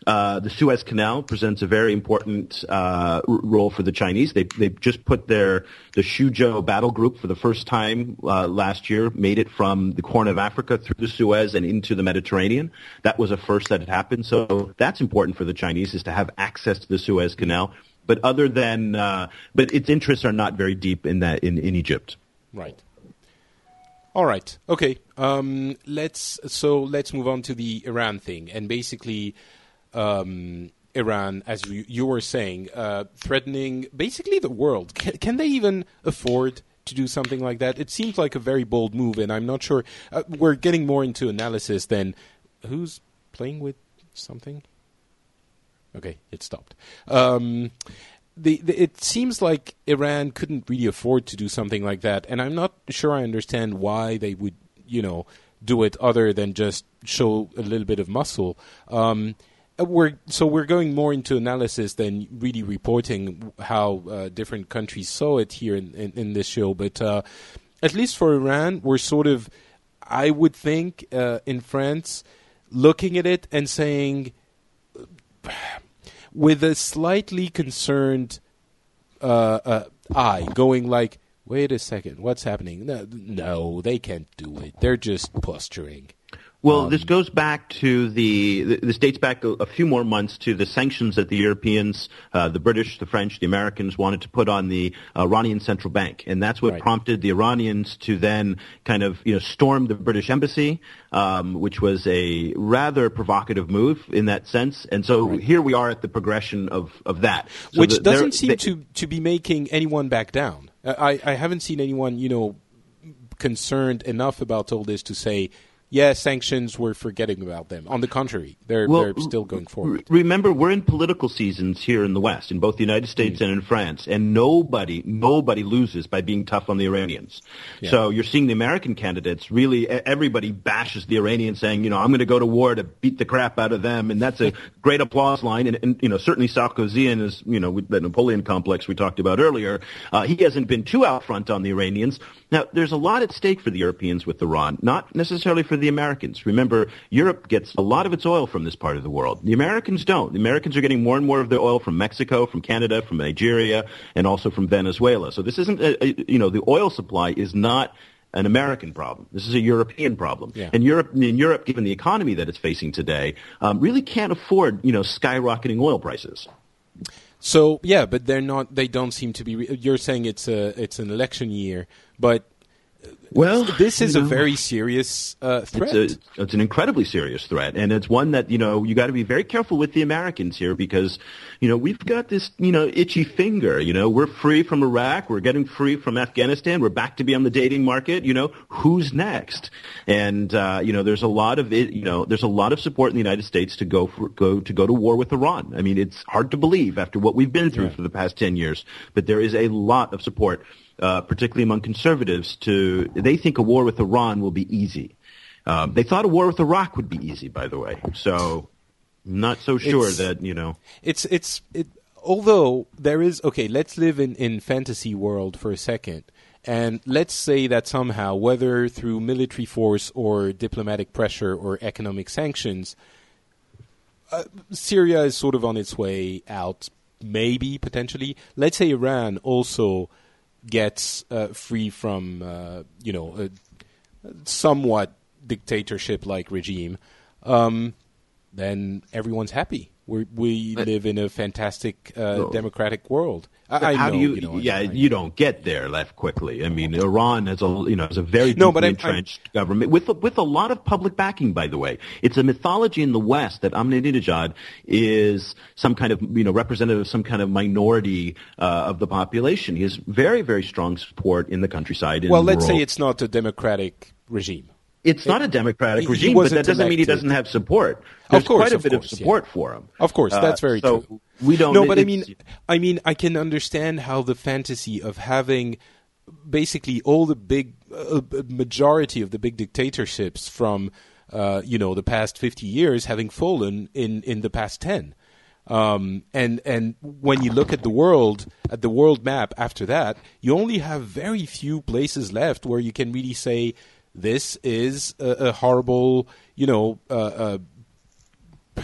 Uh, the Suez Canal presents a very important uh, role for the Chinese. They they just put their the Shuzhou battle group for the first time uh, last year, made it from the Horn of Africa through the Suez and into the Mediterranean. That was a first that had happened. So that's important for the Chinese is to have access to the Suez Canal. But other than, uh, but its interests are not very deep in that in, in Egypt. Right. All right. Okay. Um, let's so let's move on to the Iran thing, and basically, um, Iran, as you, you were saying, uh, threatening basically the world. Can, can they even afford to do something like that? It seems like a very bold move, and I'm not sure. Uh, we're getting more into analysis than who's playing with something. Okay, it stopped. Um, the, the, it seems like Iran couldn't really afford to do something like that, and I'm not sure I understand why they would, you know, do it other than just show a little bit of muscle. Um, uh, we're so we're going more into analysis than really reporting how uh, different countries saw it here in, in, in this show. But uh, at least for Iran, we're sort of, I would think, uh, in France, looking at it and saying with a slightly concerned uh, uh, eye, going like, "Wait a second, what's happening? No, no, they can't do it. They're just posturing." Well, this goes back to the, this dates back a, a few more months to the sanctions that the Europeans, uh, the British, the French, the Americans wanted to put on the Iranian central bank. And that's what Right. prompted the Iranians to then kind of, you know, storm the British embassy, um, which was a rather provocative move in that sense. And so here we are at the progression of, of that. So Which the- doesn't seem they- to, to be making anyone back down. I, I haven't seen anyone, you know, concerned enough about all this to say, yeah, sanctions, we're forgetting about them. On the contrary, they're, Well, they're still going forward. Remember, we're in political seasons here in the West, in both the United States and in France, and nobody, nobody loses by being tough on the Iranians. So you're seeing the American candidates really, everybody bashes the Iranians, saying, you know, I'm going to go to war to beat the crap out of them, and that's a great applause line. And, and you know, certainly Sarkozy and his, you know, with the Napoleon complex we talked about earlier, uh, he hasn't been too out front on the Iranians. Now, there's a lot at stake for the Europeans with Iran, not necessarily for the Americans. Remember, Europe gets a lot of its oil from this part of the world. The Americans don't. The Americans are getting more and more of their oil from Mexico, from Canada, from Nigeria, and also from Venezuela. So this isn't, a, a, you know, the oil supply is not an American problem. This is a European problem. Yeah. And Europe, in Europe, given the economy that it's facing today, um, really can't afford, you know, skyrocketing oil prices. So yeah, but they're not. They don't seem to be. You're saying it's a it's an election year, but Well, this is a know, very serious uh, threat. It's, a, it's an incredibly serious threat, and it's one that you know you got to be very careful with the Americans here because you know we've got this you know itchy finger. You know, we're free from Iraq, we're getting free from Afghanistan, we're back to be on the dating market. You know, who's next? And uh, you know, there's a lot of it. You know, there's a lot of support in the United States to go for, go to go to war with Iran. I mean, it's hard to believe after what we've been through for the past ten years, but there is a lot of support uh, particularly among conservatives, to they think a war with Iran will be easy. Um, they thought a war with Iraq would be easy, by the way. So, not so sure It's- that you know. it's it's it. Although there is okay, let's live in in fantasy world for a second, and let's say that somehow, whether through military force or diplomatic pressure or economic sanctions, uh, Syria is sort of on its way out. Maybe potentially, let's say Iran also gets uh, free from uh, you know a somewhat dictatorship like regime. Um, then everyone's happy. We we live in a fantastic uh, democratic world. I, I How know, do you? you know, yeah, I- you don't get there left quickly. I mean, Iran has a you know has a very No, deeply but entrenched government with a, with a lot of public backing. By the way, it's a mythology in the West that Ahmadinejad is some kind of you know representative of some kind of minority uh, of the population. He has very very strong support in the countryside. in well, let's say it's not a democratic regime. It's not a democratic regime, but that doesn't mean he doesn't have support. Of There's course, quite a of bit course, of yeah. support for him. Of course, Uh, that's very so true. We don't. No, but I mean, I mean, I can understand how the fantasy of having basically all the big uh, majority of the big dictatorships from uh, you know the past fifty years having fallen in in the past ten. Um, and and when you look at the world at the world map after that, you only have very few places left where you can really say this is a, a horrible, you know, uh, uh,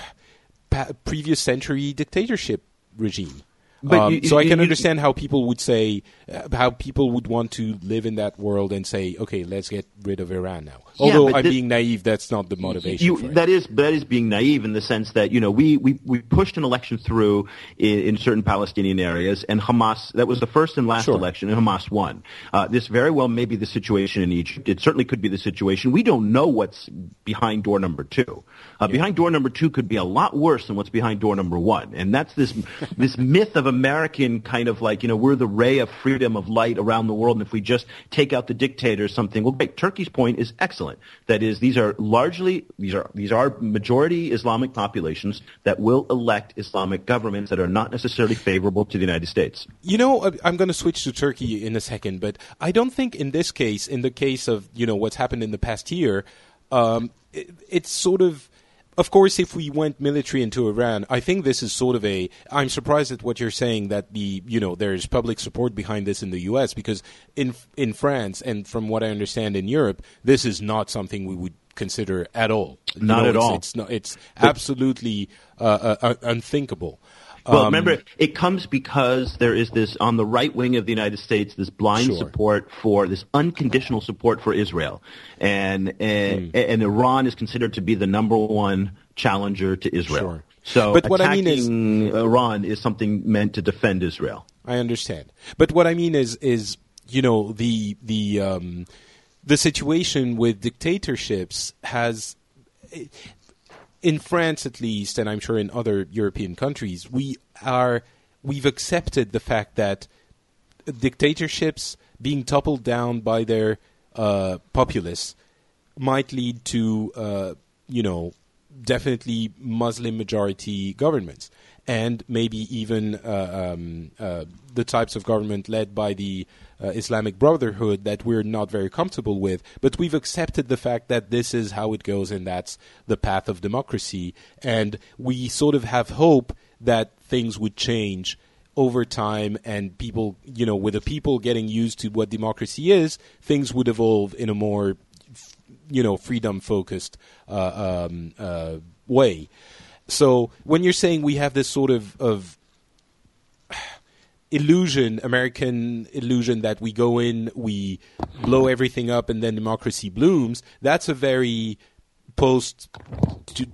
pa- previous century dictatorship regime. Um, you- so I can you- understand how people would say, uh, how people would want to live in that world and say, okay, let's get rid of Iran now. Yeah, Although but I'm being naive, that's not the motivation. You, that is that is being naive in the sense that you know we we, we pushed an election through in, in certain Palestinian areas, and Hamas that was the first and last Sure. election, and Hamas won. Uh, this very well may be the situation in Egypt. It certainly could be the situation. We don't know what's behind door number two. Uh, Behind door number two could be a lot worse than what's behind door number one, and that's this this myth of American kind of like you know we're the ray of freedom of light around the world, and if we just take out the dictator, or something. Well, great. Turki's point is excellent. That is, these are largely these are these are majority Islamic populations that will elect Islamic governments that are not necessarily favorable to the United States. You know, I- I'm going to switch to Turki in a second, but I don't think in this case, in the case of you know what's happened in the past year, um, it, it's sort of. Of course, if we went military into Iran, I think this is sort of a. I'm surprised at what you're saying that the you know there's public support behind this in the U.S. because in in France and from what I understand in Europe, this is not something we would consider at all. You Not know, at it's, all. It's not. It's absolutely uh, uh, uh, unthinkable. Well, Um, remember, it comes because there is this on the right wing of the United States, this blind Sure. support for this unconditional support for Israel, and and, Hmm. and Iran is considered to be the number one challenger to Israel. Sure. So, But what I mean is- Iran is something meant to defend Israel. I understand, but what I mean is, is you know, the the um, the situation with dictatorships has, in France at least, and I'm sure in other European countries, we are we've accepted the fact that dictatorships being toppled down by their uh, populace might lead to, uh, you know, definitely Muslim majority governments, and maybe even uh, um, uh, the types of government led by the uh, Islamic Brotherhood that we're not very comfortable with. But we've accepted the fact that this is how it goes, and that's the path of democracy. And we sort of have hope that things would change over time and people you know with the people getting used to what democracy is things would evolve in a more you know freedom focused uh, um, uh, way so when you're saying we have this sort of of illusion american illusion that we go in we blow everything up and then democracy blooms that's a very post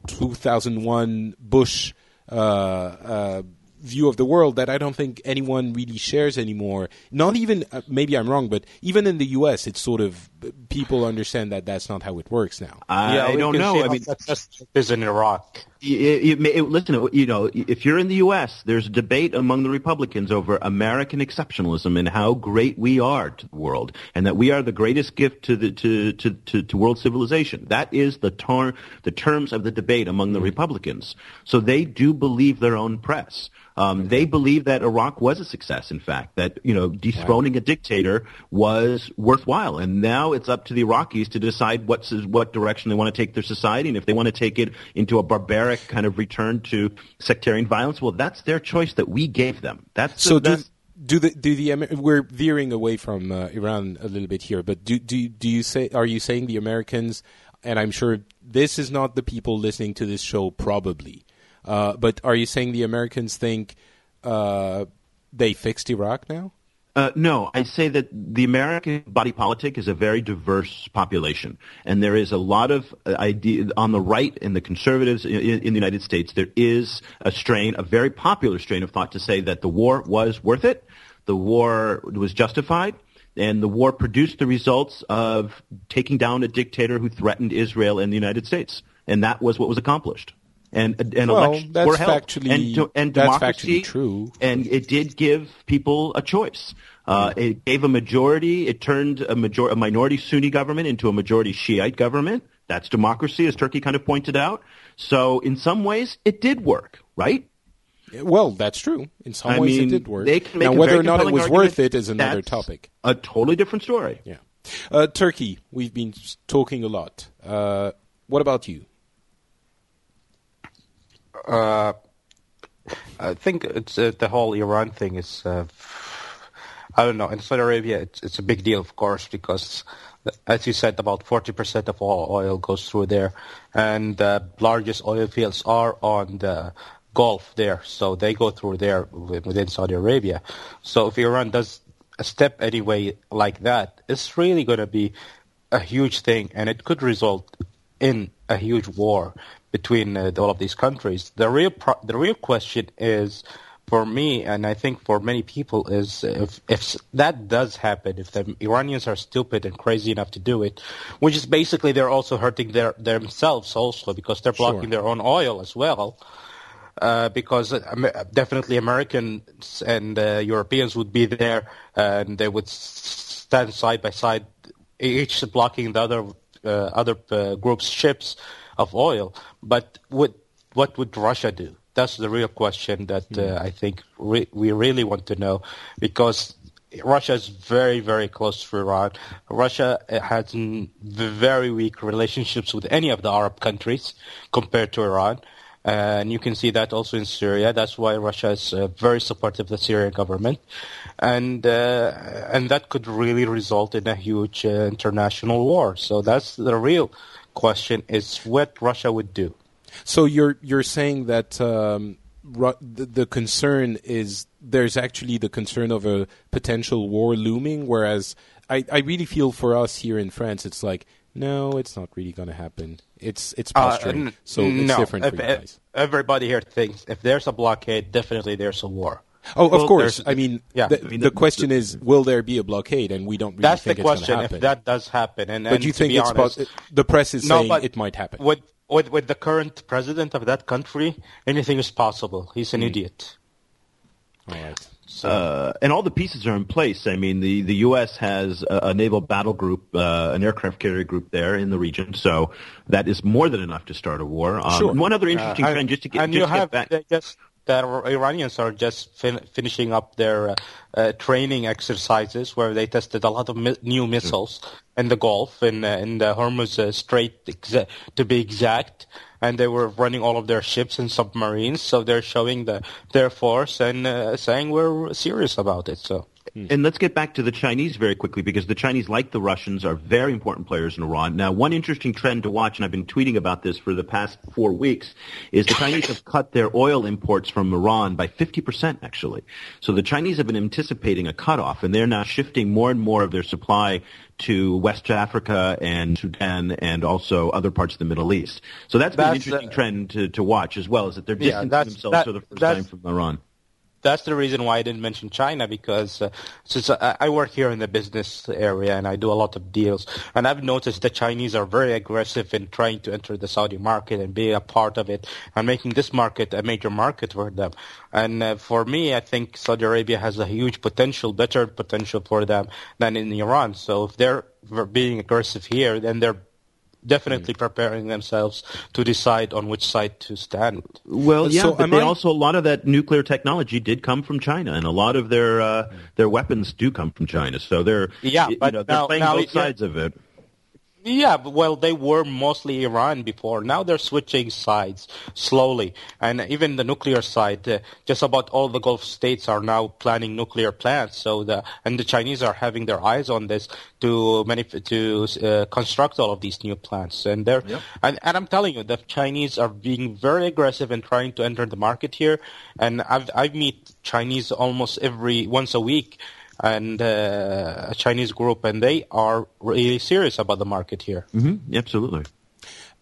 2001 bush uh, uh, view of the world that I don't think anyone really shares anymore. Not even uh, maybe I'm wrong, but even in the U.S., it's sort of people understand that that's not how it works now. I, yeah, I don't know. I mean, that just is in Iraq. it, it, it, listen, you know, if you're in the U.S., there's a debate among the Republicans over American exceptionalism and how great we are to the world, and that we are the greatest gift to the to to to, to world civilization. That is the tar- the terms of the debate among the Republicans. So they do believe their own press. Um, they believe that Iraq was a success. In fact, that you know dethroning a dictator was worthwhile, and now it's up to the Iraqis to decide what's what direction they want to take their society, and if they want to take it into a barbaric kind of return to sectarian violence, well, that's their choice that we gave them. That's So the, do that's, do the do the we're veering away from uh, Iran a little bit here, but do do do you say are you saying the Americans? And I'm sure this is not the people listening to this show, probably. Uh, but are you saying the Americans think uh, they fixed Iraq now? Uh, no, I say that the American body politic is a very diverse population, and there is a lot of uh, idea on the right and the conservatives in, in the United States. There is a strain, a very popular strain of thought to say that the war was worth it, the war was justified, and the war produced the results of taking down a dictator who threatened Israel and the United States, and that was what was accomplished. And, and Well, elections that's were held, factually- and, to- and that's democracy factually true. and it did give people a choice. Uh, it gave a majority. It turned a, major- a minority Sunni government into a majority Shiite government. That's democracy, as Turki kind of pointed out. So in some ways, it did work, right? Well, that's true. In some I ways, mean, it did work. they can make now, whether or not it was worth it is another topic. A totally different story. Yeah. Uh, Turki, we've been talking a lot. Uh, what about you? Uh, I think it's uh, the whole Iran thing is. Uh, I don't know. In Saudi Arabia, it's it's a big deal, of course, because as you said, about forty percent of all oil goes through there, and the largest oil fields are on the Gulf there, so they go through there within Saudi Arabia. So if Iran does a step anyway like that, it's really going to be a huge thing, and it could result in a huge war between uh, all of these countries. The real pro- the real question is for me, and I think for many people, is if if that does happen, if the Iranians are stupid and crazy enough to do it, which is basically they're also hurting their themselves also because they're blocking their own oil as well. Uh, because uh, definitely Americans and uh, Europeans would be there, and they would stand side by side, each blocking the other uh, other uh, group's ships of oil. But what what would Russia do? That's the real question that uh, I think re- we really want to know, because Russia is very very close to Iran. Russia uh, has very weak relationships with any of the Arab countries compared to Iran. And you can see that also in Syria. That's why Russia is uh, very supportive of the Syrian government, and uh, and that could really result in a huge uh, international war. So that's the real question: is what Russia would do. So you're you're saying that um, Ru- the, the concern is there's actually the concern of a potential war looming, whereas I, I really feel for us here in France, it's like no, it's not really going to happen. It's it's Uh, posturing, n- so it's no, different for If- you guys. Everybody here thinks if there's a blockade, definitely there's a war. Oh, of Well, course. I mean, yeah. the, I mean, the, the- question is, will there be a blockade? And we don't really That's the think it's question. happen. If that does happen, and, but you to think be it's honest, pos- the press is No, saying but it might happen? With, with with the current president of that country, anything is possible. He's an idiot. All right. Uh, and all the pieces are in place. I mean, the, the U.S. has a, a naval battle group, uh, an aircraft carrier group there in the region, so that is more than enough to start a war. Um, Sure. One other interesting Uh, trend, just to get, and just you to have back. just the Iranians are just fin- finishing up their uh, uh, training exercises where they tested a lot of mi- new missiles in the Gulf in uh, in the Hormuz uh, Strait to be exact, and they were running all of their ships and submarines. So they're showing the their force and uh, saying we're serious about it. So. And let's get back to the Chinese very quickly because the Chinese, like the Russians, are very important players in Iran. Now, one interesting trend to watch, and I've been tweeting about this for the past four weeks, is the Chinese have cut their oil imports from Iran by 50%, actually. So the Chinese have been anticipating a cutoff, and they're now shifting more and more of their supply to West Africa and Sudan and also other parts of the Middle East. So that's been an interesting uh, trend to, to watch as well, is that they're distancing that's- themselves that- for the first that's- time from Iran. That's the reason why I didn't mention China because uh, since I, I work here in the business area and I do a lot of deals, and I've noticed the Chinese are very aggressive in trying to enter the Saudi market and be a part of it and making this market a major market for them. And uh, for me, I think Saudi Arabia has a huge potential, better potential for them than in Iran. So if they're being aggressive here, then they're definitely preparing themselves to decide on which side to stand. Well, yeah, So but they I- also a lot of that nuclear technology did come from China, and a lot of their uh, their weapons do come from China. So they're Yeah, you but know, they're now- playing now both it- yeah. sides of it. Yeah, well, they were mostly Iran before. Now they're switching sides slowly, and even the nuclear side, uh, just about all the Gulf states are now planning nuclear plants. So the and the Chinese are having their eyes on this to manif- to uh, construct all of these new plants. And they're and, and I'm telling you, the Chinese are being very aggressive in trying to enter the market here. And I've I meet Chinese almost every once a week and uh, a Chinese group, and they are really serious about the market here. hmm Absolutely.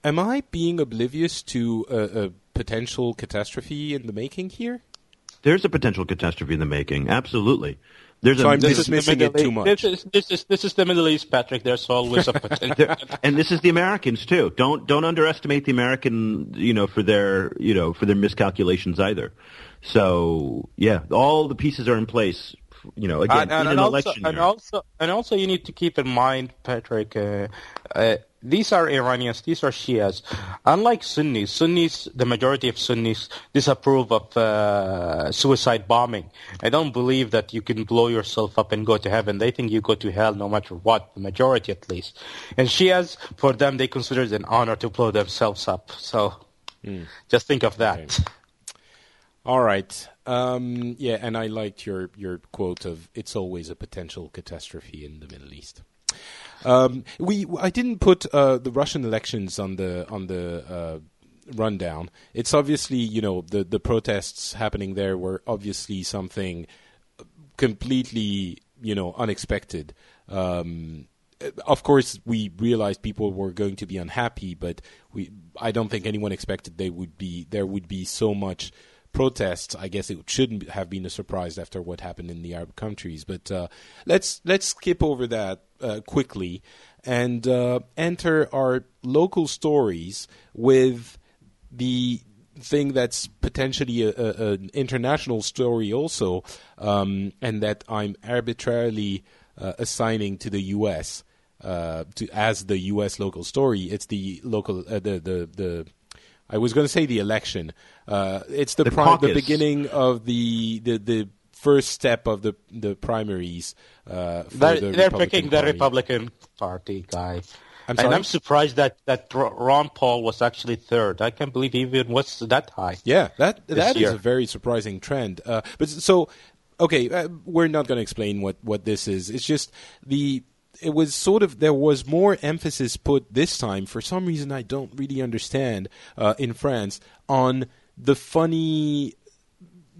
Am I being oblivious to a, a potential catastrophe in the making here? There's a potential catastrophe in the making. Absolutely. There's So a, I'm there's a- dismissing it too much. This is, this is this is the Middle East, Patrick. There's always a potential. And this is the Americans too. Don't don't underestimate the American, you know, for their you know for their miscalculations either. So yeah, all the pieces are in place. You know, again, and, and, in and an also, election and also, and also, you need to keep in mind, Patrick. Uh, uh, these are Iranians. These are Shias. Unlike Sunnis, Sunnis, the majority of Sunnis disapprove of uh, suicide bombing. I don't believe that you can blow yourself up and go to heaven. They think you go to hell no matter what. The majority, at least. And Shias, for them, they consider it an honor to blow themselves up. So, just think of that. Okay. All right. Um, yeah, and I liked your, your quote of "It's always a potential catastrophe in the Middle East." Um, we I didn't put uh, the Russian elections on the on the uh, rundown. It's obviously you know the the protests happening there were obviously something completely you know unexpected. Um, of course, we realized people were going to be unhappy, but we I don't think anyone expected they would be there would be so much protests. I guess it shouldn't have been a surprise after what happened in the Arab countries. But uh, let's let's skip over that uh, quickly and uh, enter our local stories with the thing that's potentially an international story also, um, and that I'm arbitrarily uh, assigning to the U.S. Uh, to as the U.S. local story. It's the local uh, the the the. I was going to say the election. Uh, it's the The pri- the beginning of the the the first step of the the primaries. Uh, for They're, the they're picking the Party. Republican Party guy. I'm and? I'm surprised that, that Ron Paul was actually third. I can't believe he even was that high. Yeah, that that is year. a very surprising trend. Uh, but so, okay, uh, we're not going to explain what what this is. It's just the it was sort of there was more emphasis put this time for some reason I don't really understand uh, in France on the funny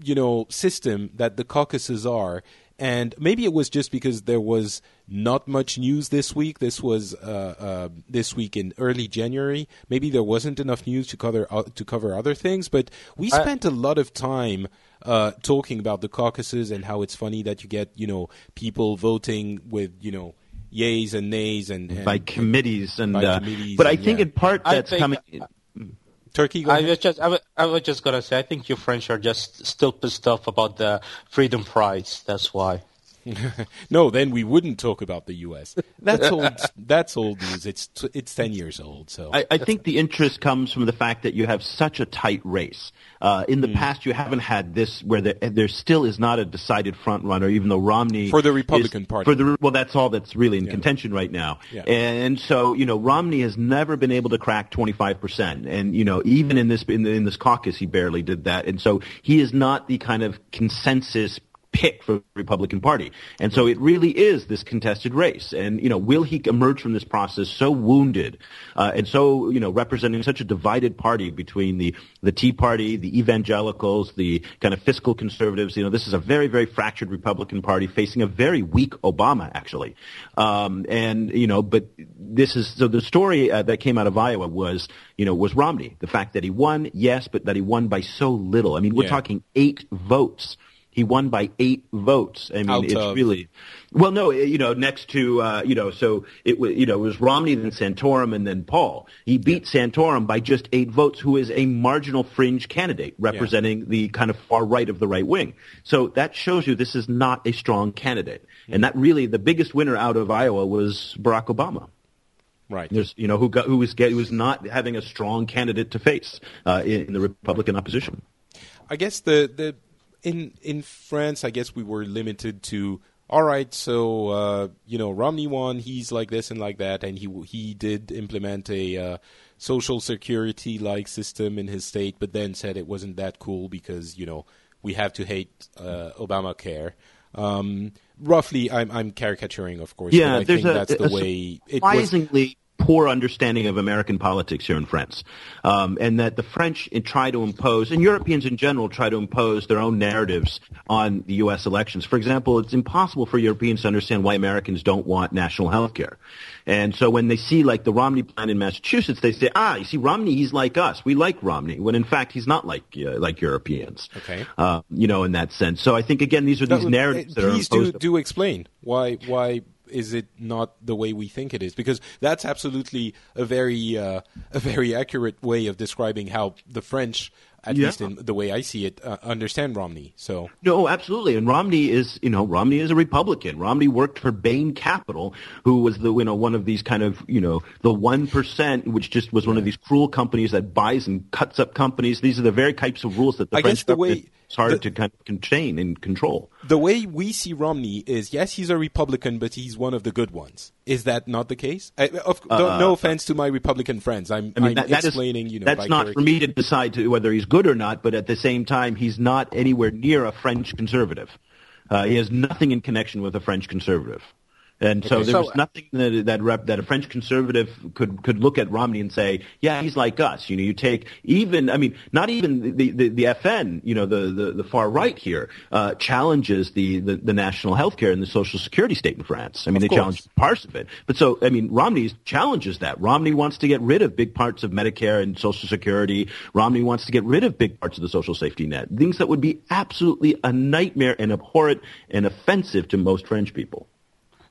you know system that the caucuses are. And maybe it was just because there was not much news this week. This was uh, uh, this week in early January. Maybe there wasn't enough news to cover uh, to cover other things. But we spent a lot of time uh, talking about the caucuses and how it's funny that you get you know people voting with you know yays and nays and, and by committees and by uh, committees but I and, think yeah. in part I that's think- coming Turki go I was just I was, I was just gonna say I think you French are just still pissed off about the Freedom Fries. That's why. no, then we wouldn't talk about the U.S. That's old. that's old news. It's t- it's ten years old. So I, I think the interest comes from the fact that you have such a tight race. Uh, in the Hmm. past, you haven't had this where there, there still is not a decided front runner, even though Romney For the Republican is- Party. For the well, that's all that's really in contention right now. Yeah. And so, you know, Romney has never been able to crack 25 percent, and you know, even in this in, the, in this caucus, he barely did that. And so, he is not the kind of consensus pick for the Republican Party. And so it really is this contested race. And, you know, will he emerge from this process so wounded uh, and so, you know, representing such a divided party between the, the Tea Party, the evangelicals, the kind of fiscal conservatives? You know, this is a very, very fractured Republican Party facing a very weak Obama, actually. Um, and, you know, but this is, so the story uh, that came out of Iowa was, you know, was Romney. The fact that he won, yes, but that he won by so little. I mean, we're Yeah. talking eight votes He won by eight votes. I mean, Out it's of- really well. No, you know, next to uh, you know, so it was you know it was Romney, then Santorum, and then Paul. He beat Santorum by just eight votes, who is a marginal fringe candidate representing the kind of far right of the right wing. So that shows you this is not a strong candidate, and that really the biggest winner out of Iowa was Barack Obama. Right. There's, you know, who got, who was who was not having a strong candidate to face uh, in, in the Republican opposition. I guess the the in in France, I guess we were limited to all right. So uh, you know, Romney won. He's like this and like that, and he he did implement a uh, social security like system in his state, but then said it wasn't that cool because you know we have to hate uh, Obamacare. Um, roughly, I'm I'm caricaturing, of course. Yeah, but I think a, that's the way it was. surprisingly poor understanding of American politics here in France, um, and that the French try to impose, and Europeans in general try to impose their own narratives on the U.S. elections. For example, it's impossible for Europeans to understand why Americans don't want national health care. And so when they see like the Romney plan in Massachusetts, they say, ah, you see, Romney, he's like us. We like Romney, when in fact he's not like uh, like Europeans. Okay. Uh, you know, in that sense. So I think again, these are these No, narratives uh, that are please do do explain why why is it not the way we think it is? Because that's absolutely a very uh, a very accurate way of describing how the French, at Yeah. least in the way I see it, uh, understand Romney. So No, absolutely. And Romney is, you know, Romney is a Republican. Romney worked for Bain Capital, who was the, you know, one of these kind of, you know, the one percent, which just was one of these cruel companies that buys and cuts up companies. These are the very types of rules that the I French guess the way- is hard the- to kind of contain and control. the way we see Romney is yes, he's a Republican, but he's one of the good ones. Is that not the case? I, of, don't- no offense to my Republican friends. I'm, Uh, I mean, I'm that, that is- explaining. you know, that's not for me to decide to, whether he's good or not. But at the same time, he's not anywhere near a French conservative. Uh, he has nothing in connection with a French conservative. And so Okay. there was nothing that that, rep, that a French conservative could could look at Romney and say, yeah, he's like us. You know, you take even, I mean, not even the the, the FN, you know, the, the, the far right here uh, challenges the, the the national health care and the social security state in France. I mean, they course. challenge parts of it. But so, I mean, Romney challenges that. Romney wants to get rid of big parts of Medicare and Social Security. Romney wants to get rid of big parts of the social safety net. Things that would be absolutely a nightmare and abhorrent and offensive to most French people.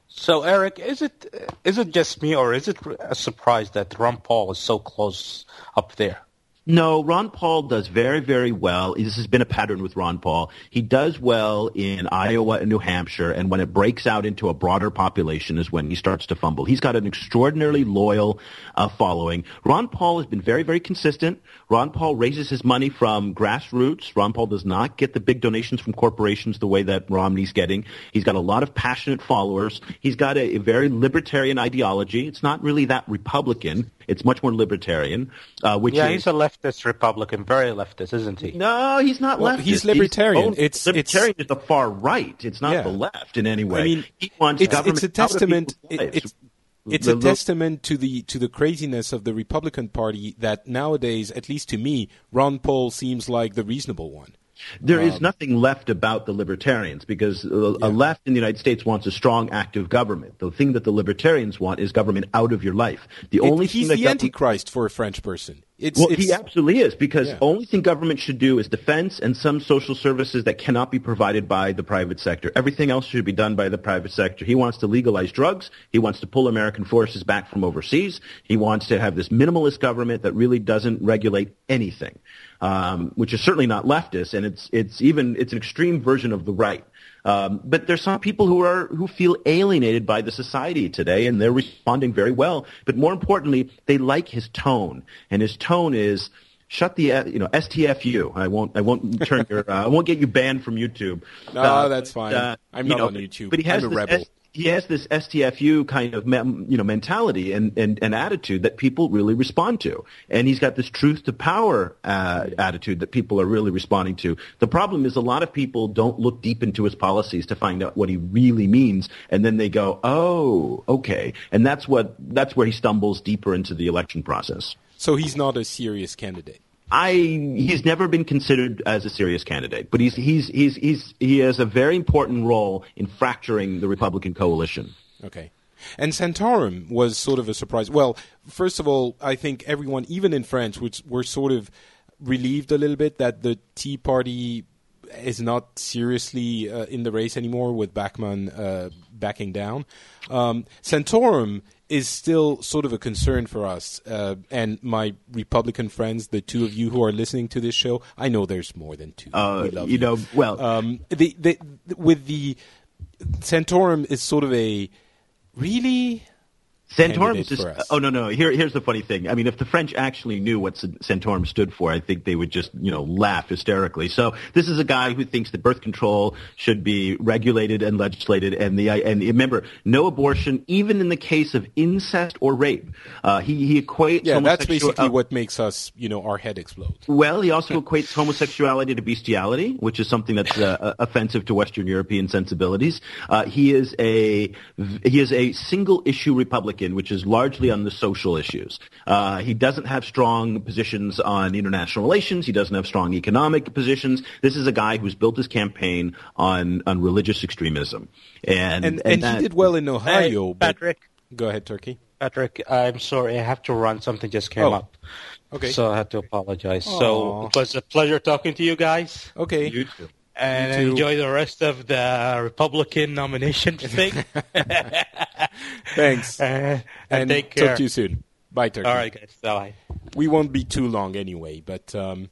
So, Eric, is it is it just me, or is it a surprise that Ron Paul is so close up there? No, Ron Paul does very, very well. This has been a pattern with Ron Paul. He does well in Iowa and New Hampshire, and when it breaks out into a broader population is when he starts to fumble. He's got an extraordinarily loyal uh, following. Ron Paul has been very, very consistent. Ron Paul raises his money from grassroots. Ron Paul does not get the big donations from corporations the way that Romney's getting. He's got a lot of passionate followers. He's got a, a very libertarian ideology. It's not really that Republican. It's much more libertarian, uh, which Yeah, is he's a leftist Republican, very leftist, isn't he? no, he's not Well, leftist. he's libertarian. own- It's- libertarian is the far right. It's not Yeah. the left in any way. I mean, he wants it's, government it's a testament. it- lives. it's it's a testament to the to the craziness of the Republican Party that nowadays, at least to me, Ron Paul seems like the reasonable one. There Um, is nothing left about the libertarians because a, a left in the United States wants a strong, active government. The thing that the libertarians want is government out of your life. The It- only he's thing that the government- antichrist for a French person. It's, Well, it's he absolutely is because Yeah. the only thing government should do is defense and some social services that cannot be provided by the private sector. Everything else should be done by the private sector. He wants to legalize drugs. He wants to pull American forces back from overseas. He wants to have this minimalist government that really doesn't regulate anything, um, which is certainly not leftist, and it's it's even it's an extreme version of the right. Um, but there's some people who are who feel alienated by the society today, and they're responding very well. But more importantly, they like his tone, and his tone is shut the uh, you know STFU. I won't I won't turn your uh, I won't get you banned from YouTube. No, Uh, that's fine. I'm not know, on YouTube. But he has I'm a rebel. S- he has this STFU kind of you know mentality and, and, and attitude that people really respond to, and he's got this truth to power uh, attitude that people are really responding to. The problem is a lot of people don't look deep into his policies to find out what he really means, and then they go, "Oh, okay," and that's what that's where he stumbles deeper into the election process. so he's not a serious candidate. I he's never been considered as a serious candidate, but he's he's he's he's he has a very important role in fracturing the Republican coalition. Okay. And Santorum was sort of a surprise. Well, first of all, I think everyone, even in France, were sort of relieved a little bit that the Tea Party is not seriously uh, in the race anymore with Bachmann uh, backing down. Um, Santorum is still sort of a concern for us. Uh, and my Republican friends, the two of you who are listening to this show, I know there's more than two. Uh, we love you know, well- um, the, the, with the Santorum is sort of a really Santorum just. Oh no, no. Here, here's the funny thing. I mean, if the French actually knew what Santorum stood for, I think they would just, you know, laugh hysterically. So this is a guy who thinks that birth control should be regulated and legislated, and the and remember, no abortion, even in the case of incest or rape. Uh, he he equates. yeah. That's basically uh, what makes us, you know, our head explode. Well, he also equates homosexuality to bestiality, which is something that's uh, offensive to Western European sensibilities. Uh, he is a he is a single issue Republican, which is largely on the social issues. Uh, he doesn't have strong positions on international relations. He doesn't have strong economic positions. This is a guy who's built his campaign on on religious extremism, and And and, that- he did well in Ohio. Hey, but- Patrick. go ahead, Turki. Patrick, I'm sorry. I have to run. Something just came Oh, up. okay. So I had to apologize. Aw. So it was a pleasure talking to you guys. Okay. You too. And You enjoy the rest of the Republican nomination thing. Thanks. Uh, and, and take care. talk to you soon. Bye, Turki. All right, guys. Bye. We won't be too long anyway, but um,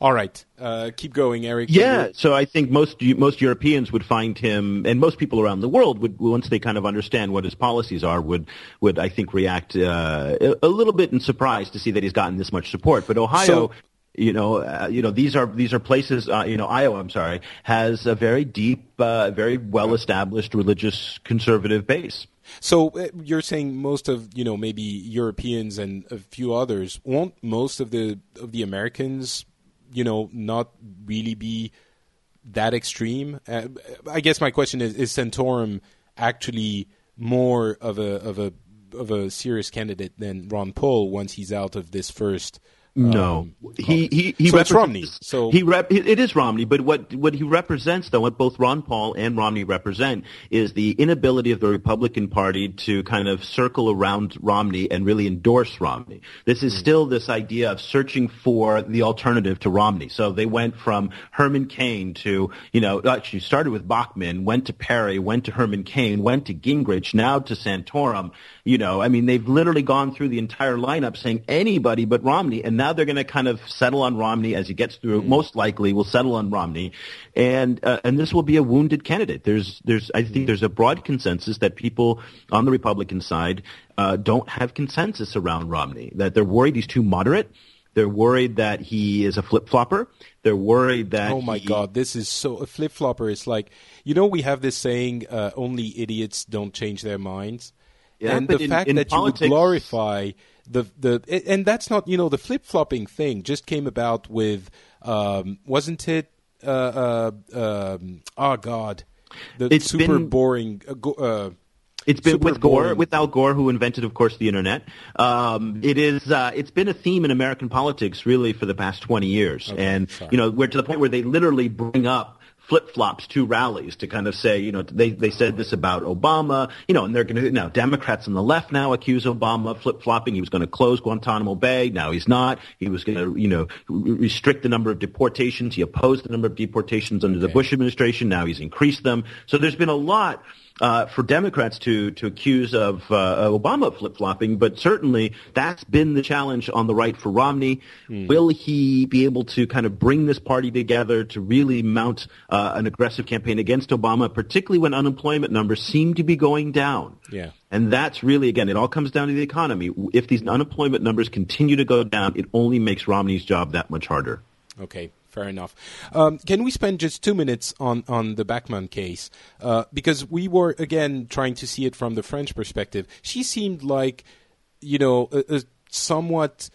all right. Uh, keep going, Eric. Yeah, so I think most most Europeans would find him, and most people around the world would, once they kind of understand what his policies are, would would I think react uh, a, a little bit in surprise to see that he's gotten this much support. But Ohio. So- you know, uh, you know, these are these are places. Uh, you know, Iowa. I'm sorry, has a very deep, uh, very well established religious conservative base. So uh, you're saying most of you know maybe Europeans and a few others won't most of the of the Americans you know not really be that extreme. Uh, I guess my question is: Is Santorum actually more of a of a of a serious candidate than Ron Paul once he's out of this first? No, um, he he he So it's represents- Romney. So he rep, it is Romney, but what what he represents, though, what both Ron Paul and Romney represent, is the inability of the Republican Party to kind of circle around Romney and really endorse Romney. This is still this idea of searching for the alternative to Romney. So they went from Herman Cain to you know actually started with Bachmann, went to Perry, went to Herman Cain, went to Gingrich, now to Santorum. You know, I mean, they've literally gone through the entire lineup saying anybody but Romney, and now they're going to kind of settle on Romney as he gets through. Most likely, will settle on Romney, and uh, and this will be a wounded candidate. There's there's I think there's a broad consensus that people on the Republican side uh, don't have consensus around Romney. That they're worried he's too moderate. They're worried that he is a flip flopper. They're worried that Oh my he- God, this is so a flip flopper. It's like you know we have this saying: uh, "Only idiots don't change their minds." Yeah, and the in- fact in that you would glorify the the and that's not you know the flip flopping thing just came about with um, wasn't it? Uh, uh, um, oh God, the It's super been- boring. Uh, go, uh, It's been super with Gore, boring. with Al Gore, who invented, of course, the internet. Um, it is, uh, it's been a theme in American politics really for the past 20 years. and, sorry. you know, we're to the point where they literally bring up flip-flops to rallies to kind of say, you know, they, they said this about Obama, you know, and they're going to, now Democrats on the left now accuse Obama of flip-flopping. He was going to close Guantanamo Bay. Now he's not. He was going to, you know, restrict the number of deportations. He opposed the number of deportations under the Bush administration. Now he's increased them. So there's been a lot uh, for Democrats to to accuse of uh, Obama flip flopping, but certainly that's been the challenge on the right for Romney. Will he be able to kind of bring this party together to really mount uh, an aggressive campaign against Obama, particularly when unemployment numbers seem to be going down? Yeah. And that's really, again, it all comes down to the economy. If these unemployment numbers continue to go down, it only makes Romney's job that much harder. Okay, fair enough. Um, can we spend just two minutes on, on the Bachmann case? Uh, because we were, again, trying to see it from the French perspective. She seemed like, you know, a, a somewhat,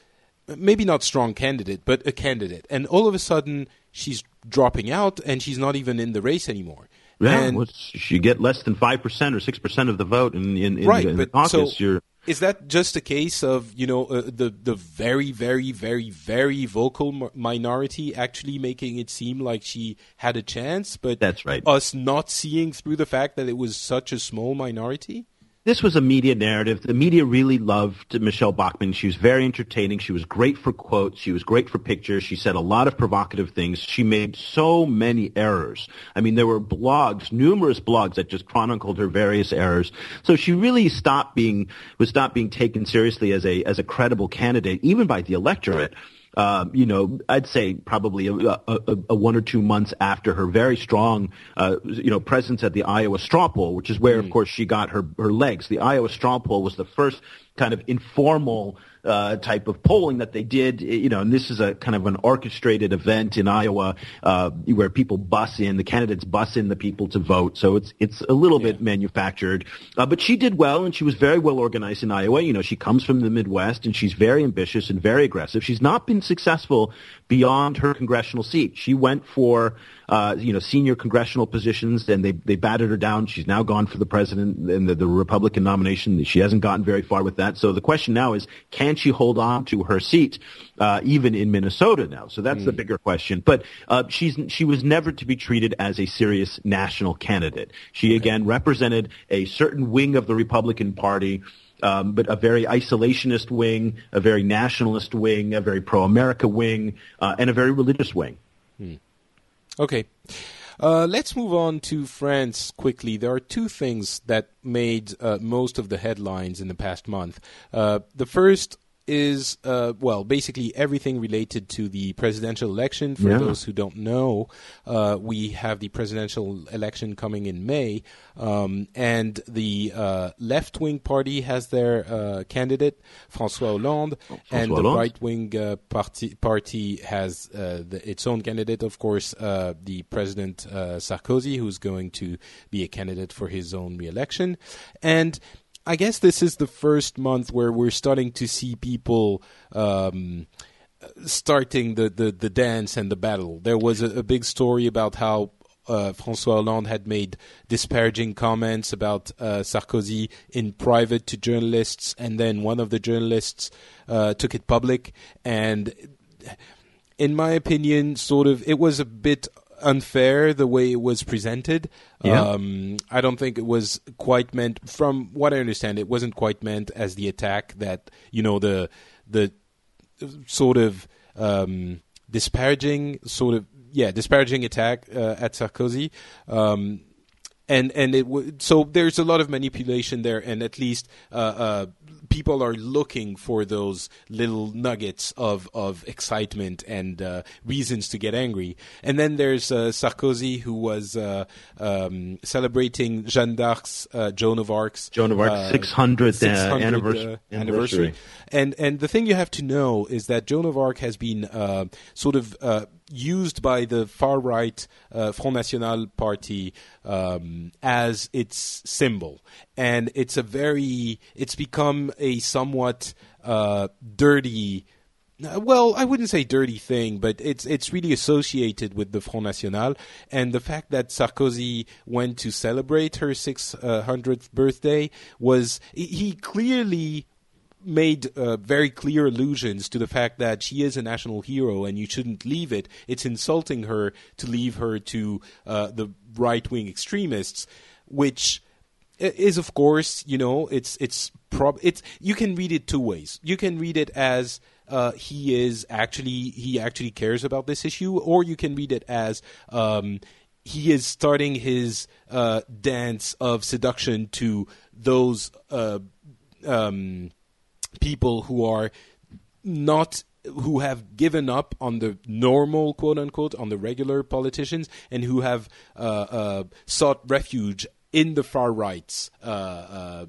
maybe not strong candidate, but a candidate. And all of a sudden, she's dropping out and she's not even in the race anymore. Yeah, And- what's, you get less than 5% or 6% of the vote in, in, in, right, the, in the caucus, so you're... is that just a case of you know uh, the the very very very very vocal m- minority actually making it seem like she had a chance, but That's right. Us not seeing through the fact that it was such a small minority. This was a media narrative. The media really loved Michelle Bachmann. She was very entertaining. She was great for quotes. She was great for pictures. She said a lot of provocative things. She made so many errors. I mean, there were blogs, numerous blogs that just chronicled her various errors. So she really stopped being was not being taken seriously as a as a credible candidate, even by the electorate uh, you know, I'd say probably a, a, a, one or two months after her very strong, uh, you know, presence at the Iowa straw poll, which is where, mm. of course, she got her, her legs. The Iowa straw poll was the first kind of informal uh, type of polling that they did. You know, and this is a kind of an orchestrated event in Iowa uh, where people bus in, the candidates bus in the people to vote. So it's it's a little yeah. bit manufactured. Uh, but she did well, and she was very well organized in Iowa. You know, she comes from the Midwest, and she's very ambitious and very aggressive. She's not been successful beyond her congressional seat. She went for uh, you know senior congressional positions, and they they batted her down. She's now gone for the president and the, the Republican nomination. She hasn't gotten very far with that. So the question now is, can she hold on to her seat uh, even in Minnesota now? So that's mm. the hmm. bigger question. But uh, she's she was never to be treated as a serious national candidate. She again represented a certain wing of the Republican Party um, but a very isolationist wing, a very nationalist wing, a very pro-America wing, uh, and a very religious wing. Hmm. Okay. Uh, let's move on to France quickly. There are two things that made uh, most of the headlines in the past month. Uh, the first is uh, well, basically everything related to the presidential election. For yeah. those who don't know, uh, we have the presidential election coming in May, um, and the uh, left-wing party has their uh, candidate François Hollande, François and Hollande. the right-wing uh, party party has uh, the, its own candidate, of course, the President Sarkozy, who's going to be a candidate for his own re-election, and I guess this is the first month where we're starting to see people um, starting the, the, the dance and the battle. There was a, a big story about how uh, François Hollande had made disparaging comments about uh, Sarkozy in private to journalists, and then one of the journalists uh, took it public. And in my opinion, sort of, it was a bit unfair the way it was presented. Yeah. Um, I don't think it was quite meant, from what I understand, it wasn't quite meant as the attack that you know the the sort of um, disparaging sort of yeah disparaging attack uh, at Sarkozy. Um, and and it w- so there's a lot of manipulation there, and at least uh, uh, people are looking for those little nuggets of of excitement and uh, reasons to get angry. And then there's uh, Sarkozy, who was uh, um, celebrating Jeanne d'Arc's uh, Joan of Arc's Joan of Arc's 600th, 600th anniversary. anniversary. And and the thing you have to know is that Joan of Arc has been sort of used by the far right uh, Front National party um, as its symbol, and it's a very it's become a somewhat uh, dirty. Well, I wouldn't say dirty thing, but it's it's really associated with the Front National, and the fact that Sarkozy went to celebrate her 600th birthday was he clearly made uh, very clear allusions to the fact that she is a national hero and you shouldn't leave it. It's insulting her to leave her to uh, the right wing extremists, which is of course you know it's it's prob it's you can read it two ways. You can read it as uh, he is actually he actually cares about this issue, or you can read it as um, he is starting his uh, dance of seduction to those uh, um, people who are not who have given up on the normal quote unquote on the regular politicians and who have uh, uh, sought refuge in the far right's uh, uh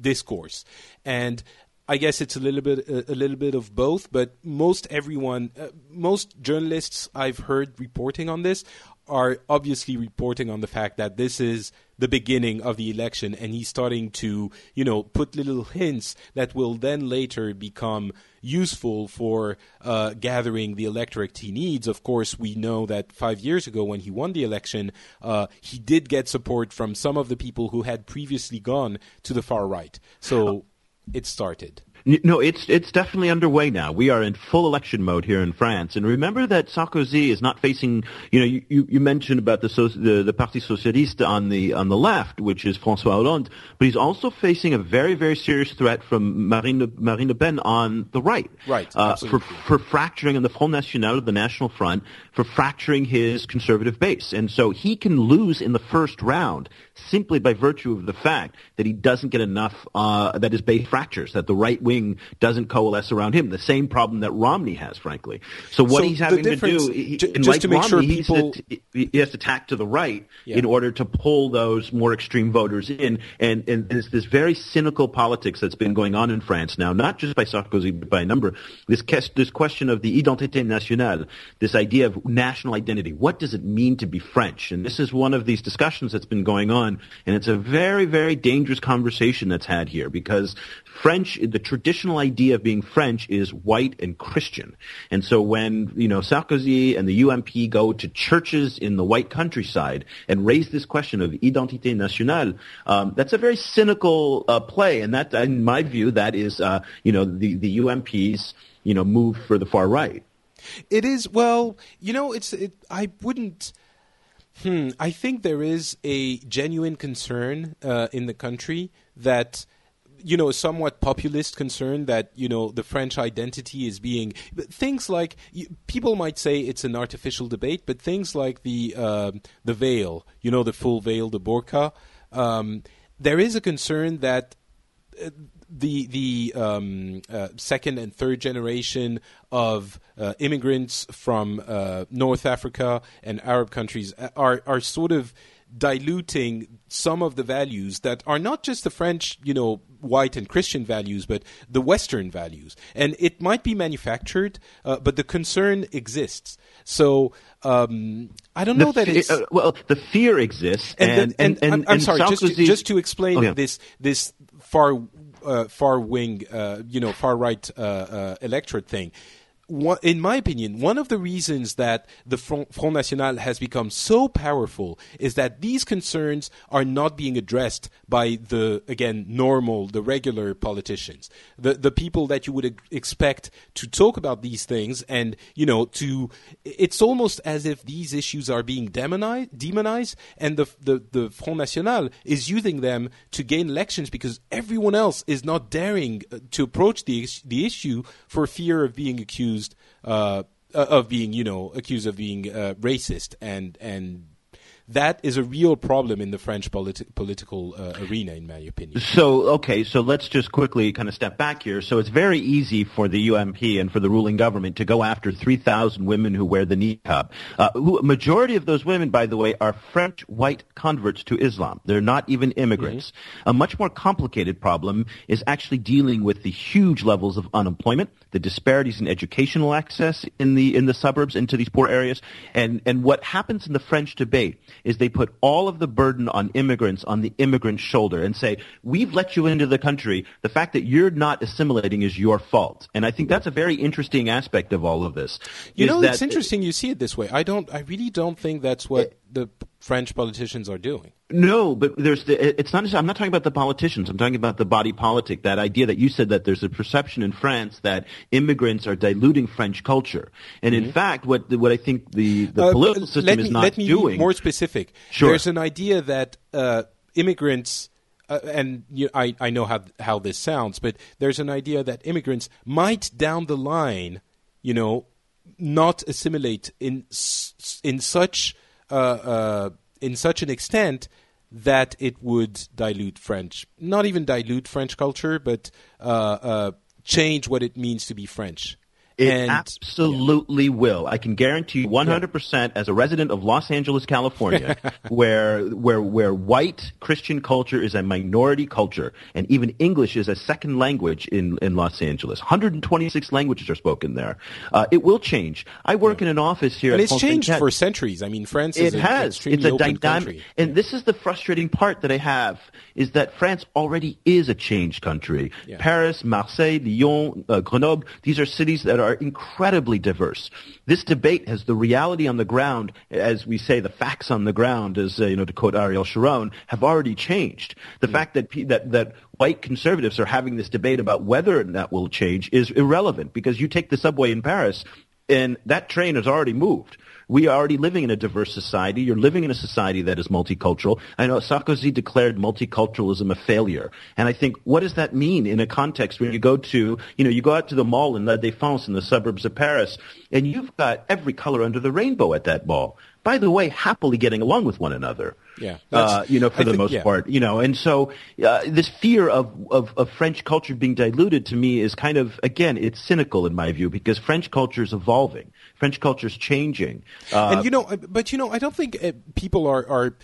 discourse. And I guess it's a little bit a, a little bit of both, but most everyone, uh, most journalists I've heard reporting on this are obviously reporting on the fact that this is the beginning of the election and he's starting to, you know, put little hints that will then later become useful for uh, gathering the electorate he needs. Of course, we know that five years ago when he won the election, uh, he did get support from some of the people who had previously gone to the far right. So it started. No, it's it's definitely underway now. We are in full election mode here in France, and remember that Sarkozy is not facing. You know, you, you, mentioned about the, so, the the Parti Socialiste on the on the left, which is François Hollande, but he's also facing a very very serious threat from Marine Le, Marine Le Pen on the right. Right, uh, for for fracturing on the Front National, the National Front, for fracturing his conservative base, and so he can lose in the first round simply by virtue of the fact that he doesn't get enough. Uh, that his base fractures, that the right wing doesn't coalesce around him. The same problem that Romney has, frankly. So what So he's having to do, he, ju- just like to make sure Romney, he's people- he has to tack to the right Yeah. in order to pull those more extreme voters in. And, and there's this very cynical politics that's been going on in France now, not just by Sarkozy, but by a number. This, this question of the identité nationale, this idea of national identity. What does it mean to be French? And this is one of these discussions that's been going on. And it's a very, very dangerous conversation that's had here because French, the traditional idea of being French is white and Christian. And so when, you know, Sarkozy and the UMP go to churches in the white countryside and raise this question of identité nationale, um, that's a very cynical uh, play. And that, in my view, that is, uh, you know, the, the UMP's, you know, move for the far right. It is well, you know, it's. It, I wouldn't. Hmm. I think there is a genuine concern uh, in the country that. You know, a somewhat populist concern that you know the French identity is being things like people might say it's an artificial debate, but things like the um the veil, you know, the full veil, the burqa. Um, there is a concern that the the um, uh, second and third generation of uh, immigrants from uh, North Africa and Arab countries are are sort of diluting some of the values that are not just the French, you know, white and Christian values, but the Western values. And it might be manufactured, uh, but the concern exists. So um, I don't know that fe- it's uh, well, the fear exists, and, and, the- and, and, I'm, I'm and sorry, just to, just to explain Oh, yeah. this this far uh, far wing, uh, you know, far right uh, uh, electorate thing. One, in my opinion, one of the reasons that the Front, Front National has become so powerful is that these concerns are not being addressed by the again normal, the regular politicians, the the people that you would expect to talk about these things, and you know, to it's almost as if these issues are being demonized, demonized, and the the the Front National is using them to gain elections because everyone else is not daring uh, to approach the the issue for fear of being accused uh, uh, of being, you know, accused of being uh, racist, and and that is a real problem in the French politi- political uh, arena, in my opinion. So, okay, so let's just quickly kind of step back here. So it's very easy for the UMP and for the ruling government to go after 3,000 women who wear the niqab. Uh, who, a majority of those women, by the way, are French white converts to Islam. They're not even immigrants. A much more complicated problem is actually dealing with the huge levels of unemployment, the disparities in educational access in the, in the suburbs into these poor areas. And, and what happens in the French debate is they put all of the burden on immigrants on the immigrant shoulder and say, we've let you into the country. The fact that you're not assimilating is your fault. And I think that's a very interesting aspect of all of this. You know, it's interesting you see it this way. I don't. I really don't think that's what eh the French politicians are doing. No, but there's the, it's not. I'm not talking about the politicians. I'm talking about the body politic. That idea that you said that there's a perception in France that immigrants are diluting French culture, and in fact, what what I think the the Uh, political system me, is not let me doing. Be more specific. Sure. There's an idea that uh, immigrants, uh, and you, I, I know how how this sounds, but there's an idea that immigrants might down the line, you know, not assimilate in in such uh, uh, in such an extent that it would dilute French, not even dilute French culture, but uh, uh, change what it means to be French. It and absolutely will. I can guarantee you 100% as a resident of Los Angeles, California, where, where, where white Christian culture is a minority culture and even English is a second language in, in Los Angeles. 126 languages are spoken there. Uh, it will change. I work in an office here and it's Fontaine changed Tech. for centuries. I mean, France is It an has. extremely It's a dynamic, and this is the frustrating part that I have is that France already is a changed country. Yeah. Paris, Marseille, Lyon, uh, Grenoble. These are cities that are are incredibly diverse. This debate has the reality on the ground, as we say, the facts on the ground, as uh, you know, to quote Ariel Sharon, have already changed. The fact that that that white conservatives are having this debate about whether that will change is irrelevant because you take the subway in Paris, and that train has already moved. We are already living in a diverse society. You're living in a society that is multicultural. I know Sarkozy declared multiculturalism a failure. And I think, what does that mean in a context where you go to, you know, you go out to the mall in La Défense in the suburbs of Paris, and you've got every color under the rainbow at that mall. By the way, happily getting along with one another. Yeah, uh, you know, for I the think- most yeah. part, you know, and so uh, this fear of, of of French culture being diluted to me is kind of again, it's cynical in my view because French culture is evolving, French culture is changing. Uh, and you know, but you know, I don't think uh, people are are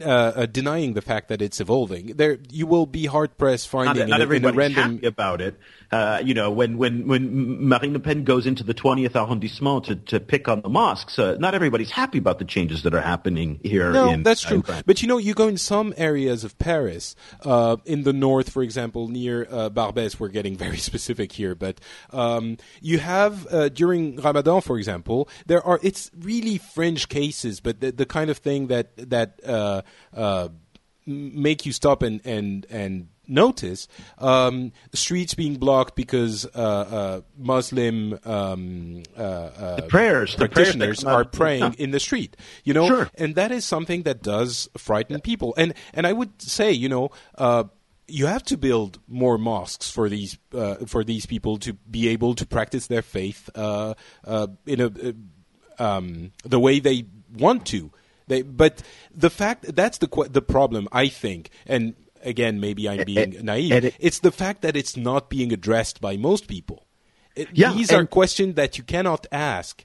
uh, uh, denying the fact that it's evolving. There, you will be hard pressed finding not in, a, in a random. happy about it. Uh, you know, when, when, when Marine Le Pen goes into the 20th arrondissement to, to pick on the mosques, uh, not everybody's happy about the changes that are happening here. No, in, that's true. France. But you know, you go in some areas of Paris, uh, in the north, for example, near uh, Barbès. We're getting very specific here, but um, you have uh, during Ramadan, for example, there are. It's really fringe cases, but the, the kind of thing that that uh, uh, make you stop and and and notice um, streets being blocked because uh, uh, Muslim um, uh, uh, The prayers, the prayers practitioners are praying in the street. You know, Sure. and that is something that does frighten people. And and I would say, you know. Uh, you have to build more mosques for these uh, for these people to be able to practice their faith uh, uh, in a uh, um, the way they want to. They, but the fact that's the the problem I think, and again maybe I'm being and- naive. it- it's the fact that it's not being addressed by most people. It- Yeah, these are and- questions that you cannot ask,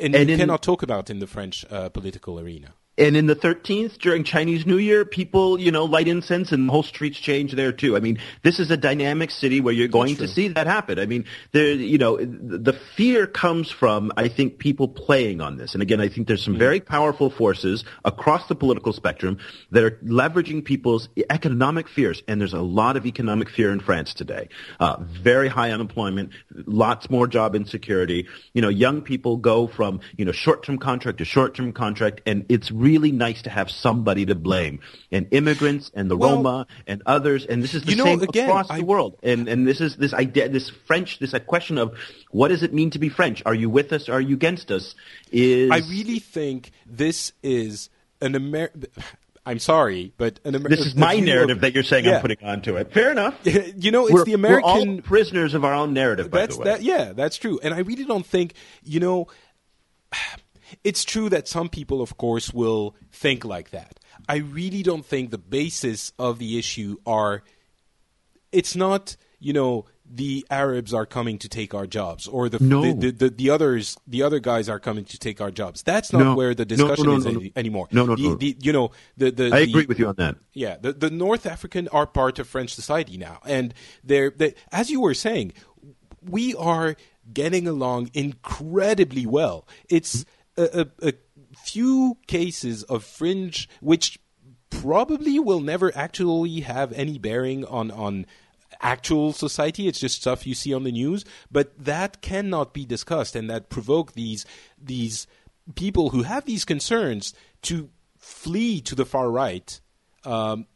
and, And you in- cannot talk about in the French uh, political arena. And in the 13th, during Chinese New Year, people, you know, light incense and the whole streets change there too. I mean, this is a dynamic city where you're going to see that happen. I mean, there, you know, the fear comes from, I think, people playing on this. And again, I think there's some very powerful forces across the political spectrum that are leveraging people's economic fears. And there's a lot of economic fear in France today. Uh, very high unemployment, lots more job insecurity. You know, young people go from, you know, short-term contract to short-term contract, and it's really nice to have somebody to blame. And immigrants and the Well- Roma and others, and this is the You know, same again, across I- the world. And and this is this idea, this French, this uh, question of what does it mean to be French? Are you with us? Are you against us? Is I really think this is an American. I'm sorry, but an Amer- this is my narrative that you're saying Yeah. I'm putting onto it. Fair enough. you know, it's we're, the we're all American. prisoners of our own narrative. By that's the way, that. Yeah, that's true. And I really don't think you know. It's true that some people, of course, will think like that. I really don't think the basis of the issue are. It's not, you know, the Arabs are coming to take our jobs, or the No. the, the, the, the others, the other guys are coming to take our jobs. That's not No. where the discussion no, is any, anymore. No, no, the, no. The, you know, the the I agree with you on that. yeah, the, the North African are part of French society now, and they're they, as you were saying, we are getting along incredibly well. It's a, a, a few cases of fringe which probably will never actually have any bearing on on actual society. It's just stuff you see on the news. But that cannot be discussed and that provoke these these people who have these concerns to flee to the far right um,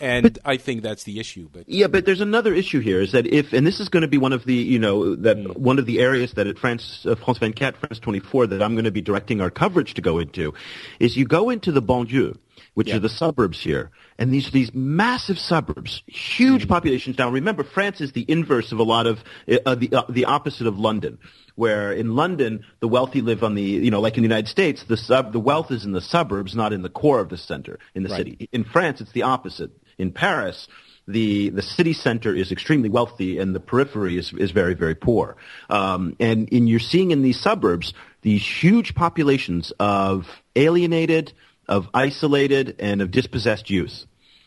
and I think that's the issue. But Yeah, but there's another issue here is that if, and this is going to be one of the, you know, that Mm. one of the areas that at France, uh, France 24, France 24, that I'm going to be directing our coverage to go into, is you go into the banlieue, which Yeah. are the suburbs here, and these these massive suburbs, huge Mm. populations. Now, remember, France is the inverse of a lot of uh, the uh, the opposite of London. Where in London the wealthy live on the you know like in the United States the sub the wealth is in the suburbs not in the core of the center in the Right. city in France it's the opposite in Paris, the the city center is extremely wealthy and the periphery is is very very poor. Um, and you're seeing in these suburbs these huge populations of alienated, of isolated, and of dispossessed youth.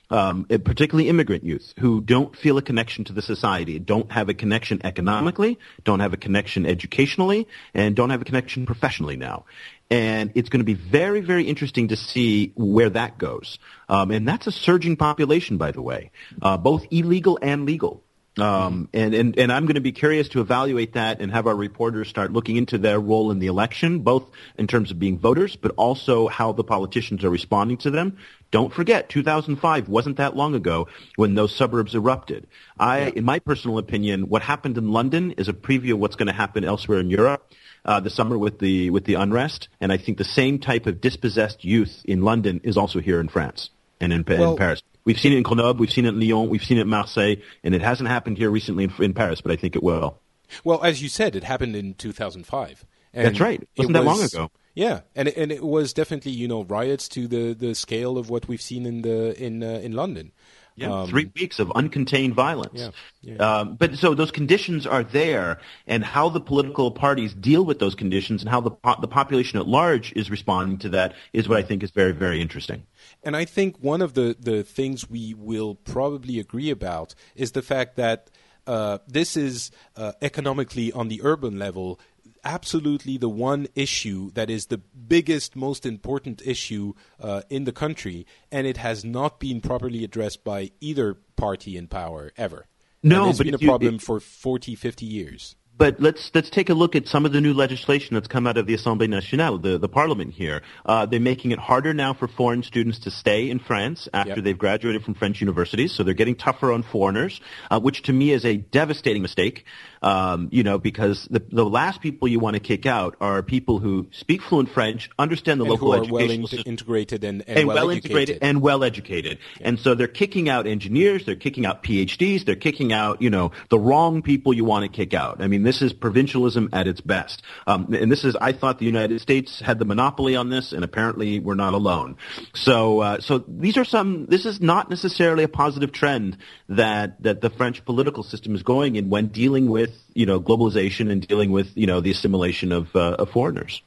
Um, particularly immigrant youth who don't feel a connection to the society, don't have a connection economically, don't have a connection educationally, and don't have a connection professionally now. And it's going to be very, very interesting to see where that goes. Um, and that's a surging population, by the way, uh, both illegal and legal. Um, and, and, and I'm going to be curious to evaluate that and have our reporters start looking into their role in the election, both in terms of being voters, but also how the politicians are responding to them. Don't forget, 2005 wasn't that long ago when those suburbs erupted. I, in my personal opinion, what happened in London is a preview of what's going to happen elsewhere in Europe. Uh, the summer with the with the unrest, and I think the same type of dispossessed youth in London is also here in France and in, Well- in Paris. We've seen it in Grenoble, we've seen it in Lyon, we've seen it in Marseille, and it hasn't happened here recently in, in Paris, but I think it will. Well, as you said, it happened in 2005. And That's right. it Wasn't that long ago. Yeah, and it, and it was definitely you know riots to the, the scale of what we've seen in the in uh, in London. Yeah, Um, three weeks of uncontained violence. Yeah, yeah. Um, but so those conditions are there, and how the political parties deal with those conditions, and how the po- the population at large is responding to that, is what I think is very very interesting. And I think one of the, the things we will probably agree about is the fact that uh, this is uh, economically on the urban level absolutely the one issue that is the biggest, most important issue uh, in the country, and it has not been properly addressed by either party in power ever. No, and it's but been a you- problem it- for 40, 50 years. But let's let's take a look at some of the new legislation that's come out of the Assemblée Nationale, the, the parliament here. Uh, they're making it harder now for foreign students to stay in France after Yep. they've graduated from French universities. So they're getting tougher on foreigners, uh, which to me is a devastating mistake. Um, you know, because the the last people you want to kick out are people who speak fluent French, understand the And local are well in- system integrated and, and, and well, well integrated and well educated. And so they're kicking out engineers, they're kicking out PhDs, they're kicking out, you know, the wrong people you want to kick out. I mean, this is provincialism at its best. Um, and this is, I thought the United States had the monopoly on this, and apparently we're not alone. So, uh, so these are some, this is not necessarily a positive trend that, that the French political system is going in when dealing with, you know, globalization and dealing with, you know, the assimilation of, uh, of foreigners.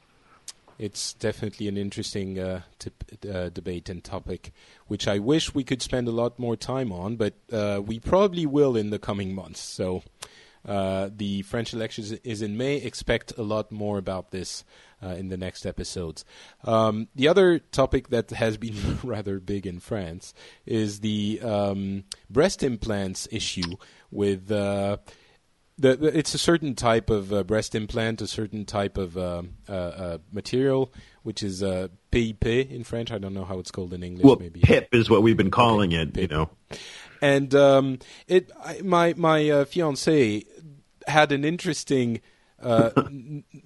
It's definitely an interesting uh, uh, debate and topic, which I wish we could spend a lot more time on, but uh, we probably will in the coming months. So uh, the French elections is in May. Expect a lot more about this uh, in the next episodes. Um, the other topic that has been rather big in France is the um, breast implants issue with. Uh, the, the, it's a certain type of uh, breast implant, a certain type of uh, uh, uh, material, which is uh, PIP in French. I don't know how it's called in English. Well, maybe PIP is what we've been calling it, you know. and um, it I, my my uh, fiance had an interesting uh,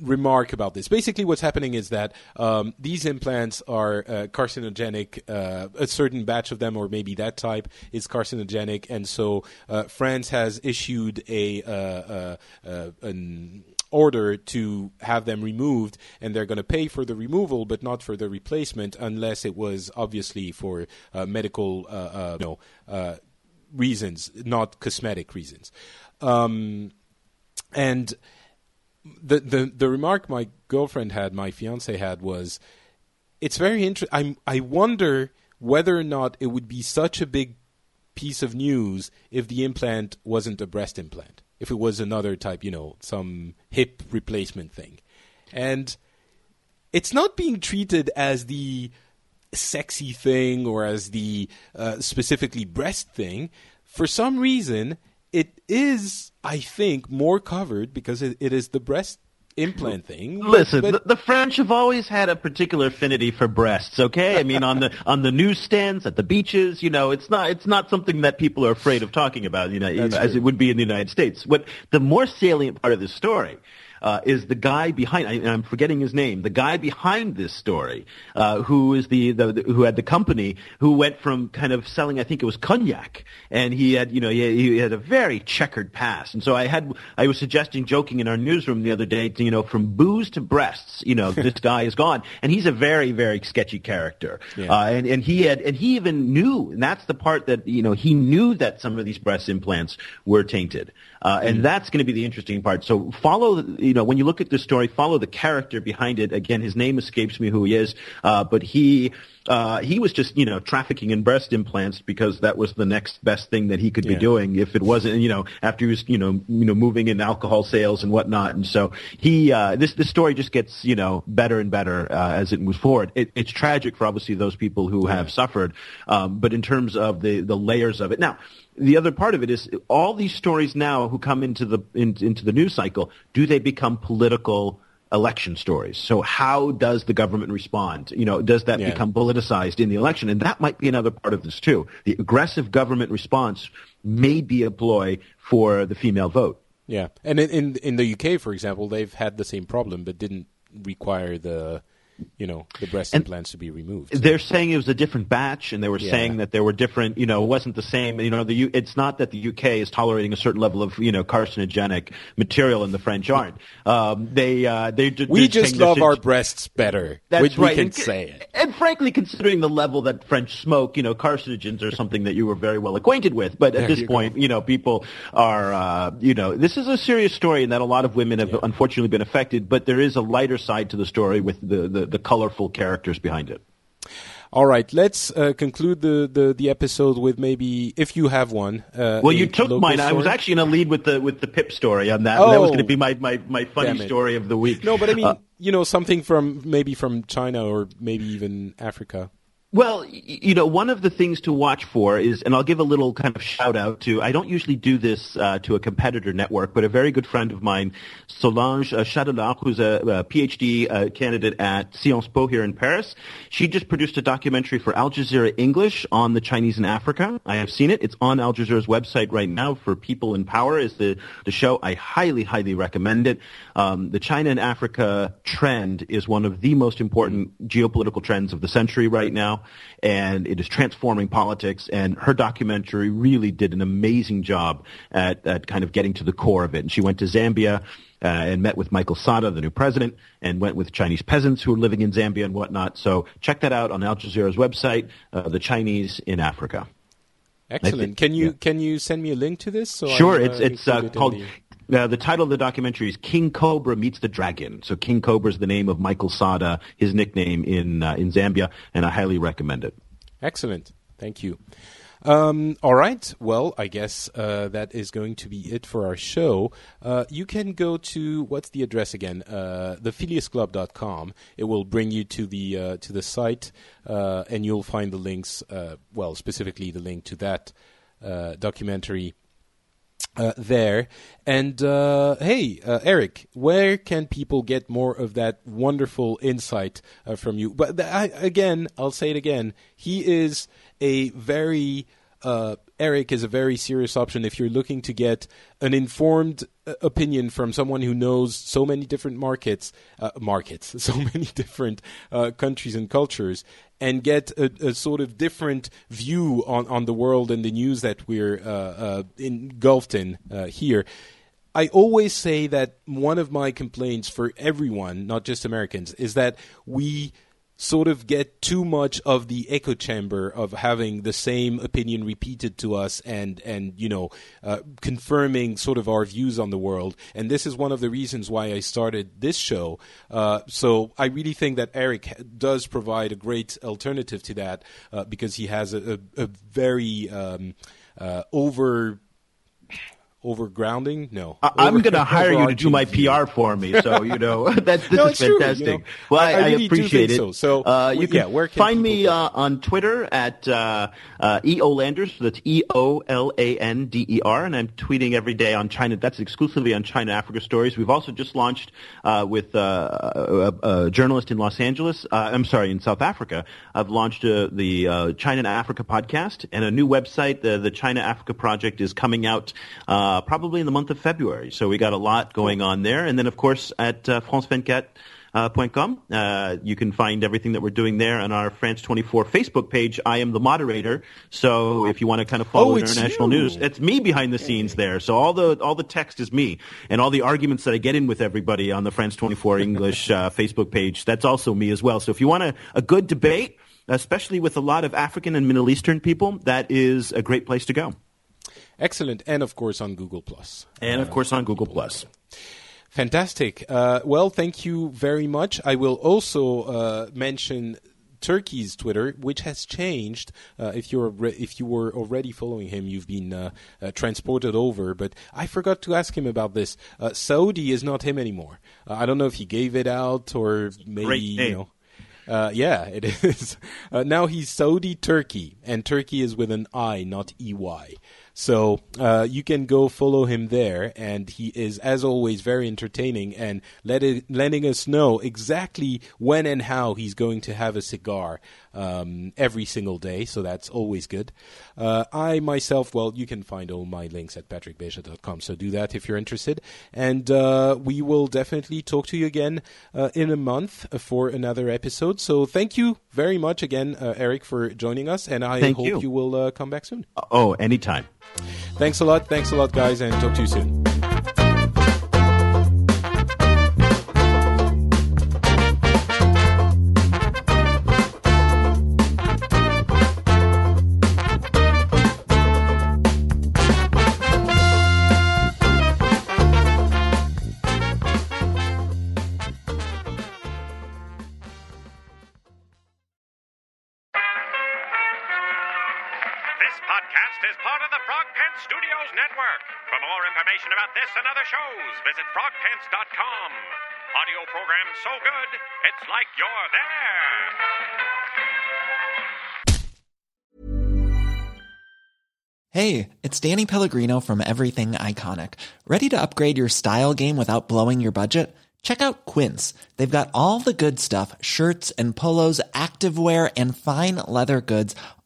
remark about this. Basically, what's happening is that um, these implants are uh, carcinogenic. Uh, a certain batch of them, or maybe that type, is carcinogenic, and so uh, France has issued a uh, an order to have them removed, and they're going to pay for the removal, but not for the replacement, unless it was obviously for uh, medical, uh, uh, reasons, not cosmetic reasons. Um, and the, the the remark my girlfriend had, my fiance had, was, it's very interesting. I wonder whether or not it would be such a big piece of news if the implant wasn't a breast implant, if it was another type, you know, some hip replacement thing, and it's not being treated as the sexy thing or as the uh, specifically breast thing. For some reason, is, I think, more covered because it, it is the breast implant thing. Listen, but- the, the French have always had a particular affinity for breasts. Okay, I mean on the on the newsstands at the beaches, you know, it's not it's not something that people are afraid of talking about, you know, as true. it would be in the United States. What the more salient part of the story. Uh, is the guy behind? I, I'm forgetting his name. The guy behind this story, uh, who is the, the, the who had the company, who went from kind of selling, I think it was cognac, and he had, you know, he, he had a very checkered past. And so I had, I was suggesting, joking in our newsroom the other day, to, you know, from booze to breasts, you know, this guy is gone, and he's a very, very sketchy character. Yeah. Uh, and and he had, and he even knew, and that's the part that you know, he knew that some of these breast implants were tainted, uh, and that's going to be the interesting part. So follow, you know, when you look at this story, follow the character behind it. Again, his name escapes me who he is, uh, but he uh, he was just you know trafficking in breast implants because that was the next best thing that he could be doing if it wasn't you know after he was you know you know moving in alcohol sales and whatnot. And so he uh, this this story just gets you know better and better uh, as it moves forward. It, it's tragic for obviously those people who have suffered, um, but in terms of the the layers of it now. The other part of it is all these stories now who come into the in, into the news cycle. Do they become political election stories? So how does the government respond? You know, does that Yeah. become politicized in the election? And that might be another part of this too. The aggressive government response may be a ploy for the female vote. Yeah, and in, in in the UK, for example, they've had the same problem, but didn't require the, you know, the breast and implants to be removed. They're saying it was a different batch, and they were Yeah. saying that there were different. You know, it wasn't the same. You know, the U, it's not that the UK is tolerating a certain level of you know carcinogenic material, and the French aren't. Um, they uh, they we just love our breasts better. That's right. we can and, say it. And frankly, considering the level that French smoke, you know, carcinogens are something that you were very well acquainted with. But There at this you go. point, you know, people are, uh, you know, this is a serious story, and that a lot of women have unfortunately been affected. But there is a lighter side to the story with the the, the colorful characters behind it. All right, let's uh, conclude the, the, the episode with maybe, if you have one. Uh, Well, you took mine. I was actually going to lead with the with the Pip story on that. that was Oh. going to be my, my, my funny story of the week. No, but I mean, Uh, you know, something from maybe from China or maybe even Africa. Well, you know, one of the things to watch for is, and I'll give a little kind of shout out to, I don't usually do this uh, to a competitor network, but a very good friend of mine, Solange uh, Chatelard, who's a, a PhD uh, candidate at Sciences Po here in Paris. She just produced a documentary for Al Jazeera English on the Chinese in Africa. I have seen it. It's on Al Jazeera's website right now for People in Power is the, the show. I highly, highly recommend it. Um, the China and Africa trend is one of the most important geopolitical trends of the century right now and it is transforming politics. And her documentary really did an amazing job at, at kind of getting to the core of it. And she went to Zambia. Uh, and met with Michael Sata, the new president, and went with Chinese peasants who are living in Zambia and whatnot. So check that out on Al Jazeera's website, uh, The Chinese in Africa. Excellent. think- Can you yeah. can you send me a link to this? So sure, it's uh, it's uh, include it called. The- Uh, the title of the documentary is King Cobra Meets the Dragon. So King Cobra is the name of Michael Sata, his nickname in uh, in Zambia, and I highly recommend it. Excellent. Thank you. Um, all right. Well, I guess uh, that is going to be it for our show. Uh, you can go to what's the address again? Uh. It will bring you to the uh, to the site, uh, and you'll find the links. Uh, well, specifically the link to that documentary uh, there. And uh, hey, uh, Eric, where can people get more of that wonderful insight uh, from you? But th- I, again, I'll say it again. He is a very uh, Eric is a very serious option if you're looking to get an informed uh, opinion from someone who knows so many different markets, uh, markets, so many different uh, countries and cultures, and get a, a sort of different view on, on the world and the news that we're uh, uh, engulfed in here. I always say that one of my complaints for everyone, not just Americans, is that we sort of get too much of the echo chamber of having the same opinion repeated to us and and you know uh, confirming sort of our views on the world. And this is one of the reasons why I started this show. Uh, so I really think that Eric does provide a great alternative to that uh, because he has a, a, a very um, uh, over grounding? no I- I'm going to hire you to do my. PR for me. So you know that this No, is it's true, you fantastic. know. Well, I- I, I really appreciate it. so. So, uh, you w- can yeah, where can find me uh, on Twitter at uh, uh, eolanders. So that's e o l a n d e r, and I'm tweeting every day on China. That's exclusively on China Africa stories. We've also just launched uh, with uh, a, a journalist in Los Angeles. Uh, I'm sorry, in South Africa. I've launched uh, the uh, China and Africa podcast and a new website. The, the China Africa project is coming out uh, probably in the month of February. So we got a lot going on there. And then, of course, at uh, France24. Uh, Uh, you can find everything that we're doing there on our France 24 Facebook page. I am the moderator, so if you want to kind of follow Oh, international you. news, it's me behind the scenes there. So all the all the text is me, and all the arguments that I get in with everybody on the France 24 English uh, Facebook page, that's also me as well. So if you want a, a good debate, especially with a lot of African and Middle Eastern people, that is a great place to go. Excellent and of course on Google Plus And of course on Google Plus. Fantastic. Uh, well, thank you very much. I will also uh, mention Turki's Twitter, which has changed. Uh, if you're re- if you were already following him, you've been uh, uh, transported over. But I forgot to ask him about this. Uh, Saudi is not him anymore. Uh, I don't know if he gave it out or maybe you know. Uh, yeah, it is. Uh, now he's Saudi Turki, and Turki is with an I, not EY. So uh, you can go follow him there, and he is, as always, very entertaining and let it, letting us know exactly when and how he's going to have a cigar um, every single day. So that's always good. Uh, I myself, well, you can find all my links at patrickbeja.com. So do that if you're interested, and uh, we will definitely talk to you again uh, in a month for another episode. So thank you very much again, uh, Eric, for joining us, and I Thank hope you. you will uh, come back soon. Oh, anytime. Thanks a lot. Thanks a lot, guys, and talk to you soon. Is part of the Frog Pants Studios Network. For more information about this and other shows, visit frogpants.com. Audio program so good, it's like you're there. Hey, it's Danny Pellegrino from Everything Iconic. Ready to upgrade your style game without blowing your budget? Check out Quince. They've got all the good stuff shirts and polos, activewear, and fine leather goods,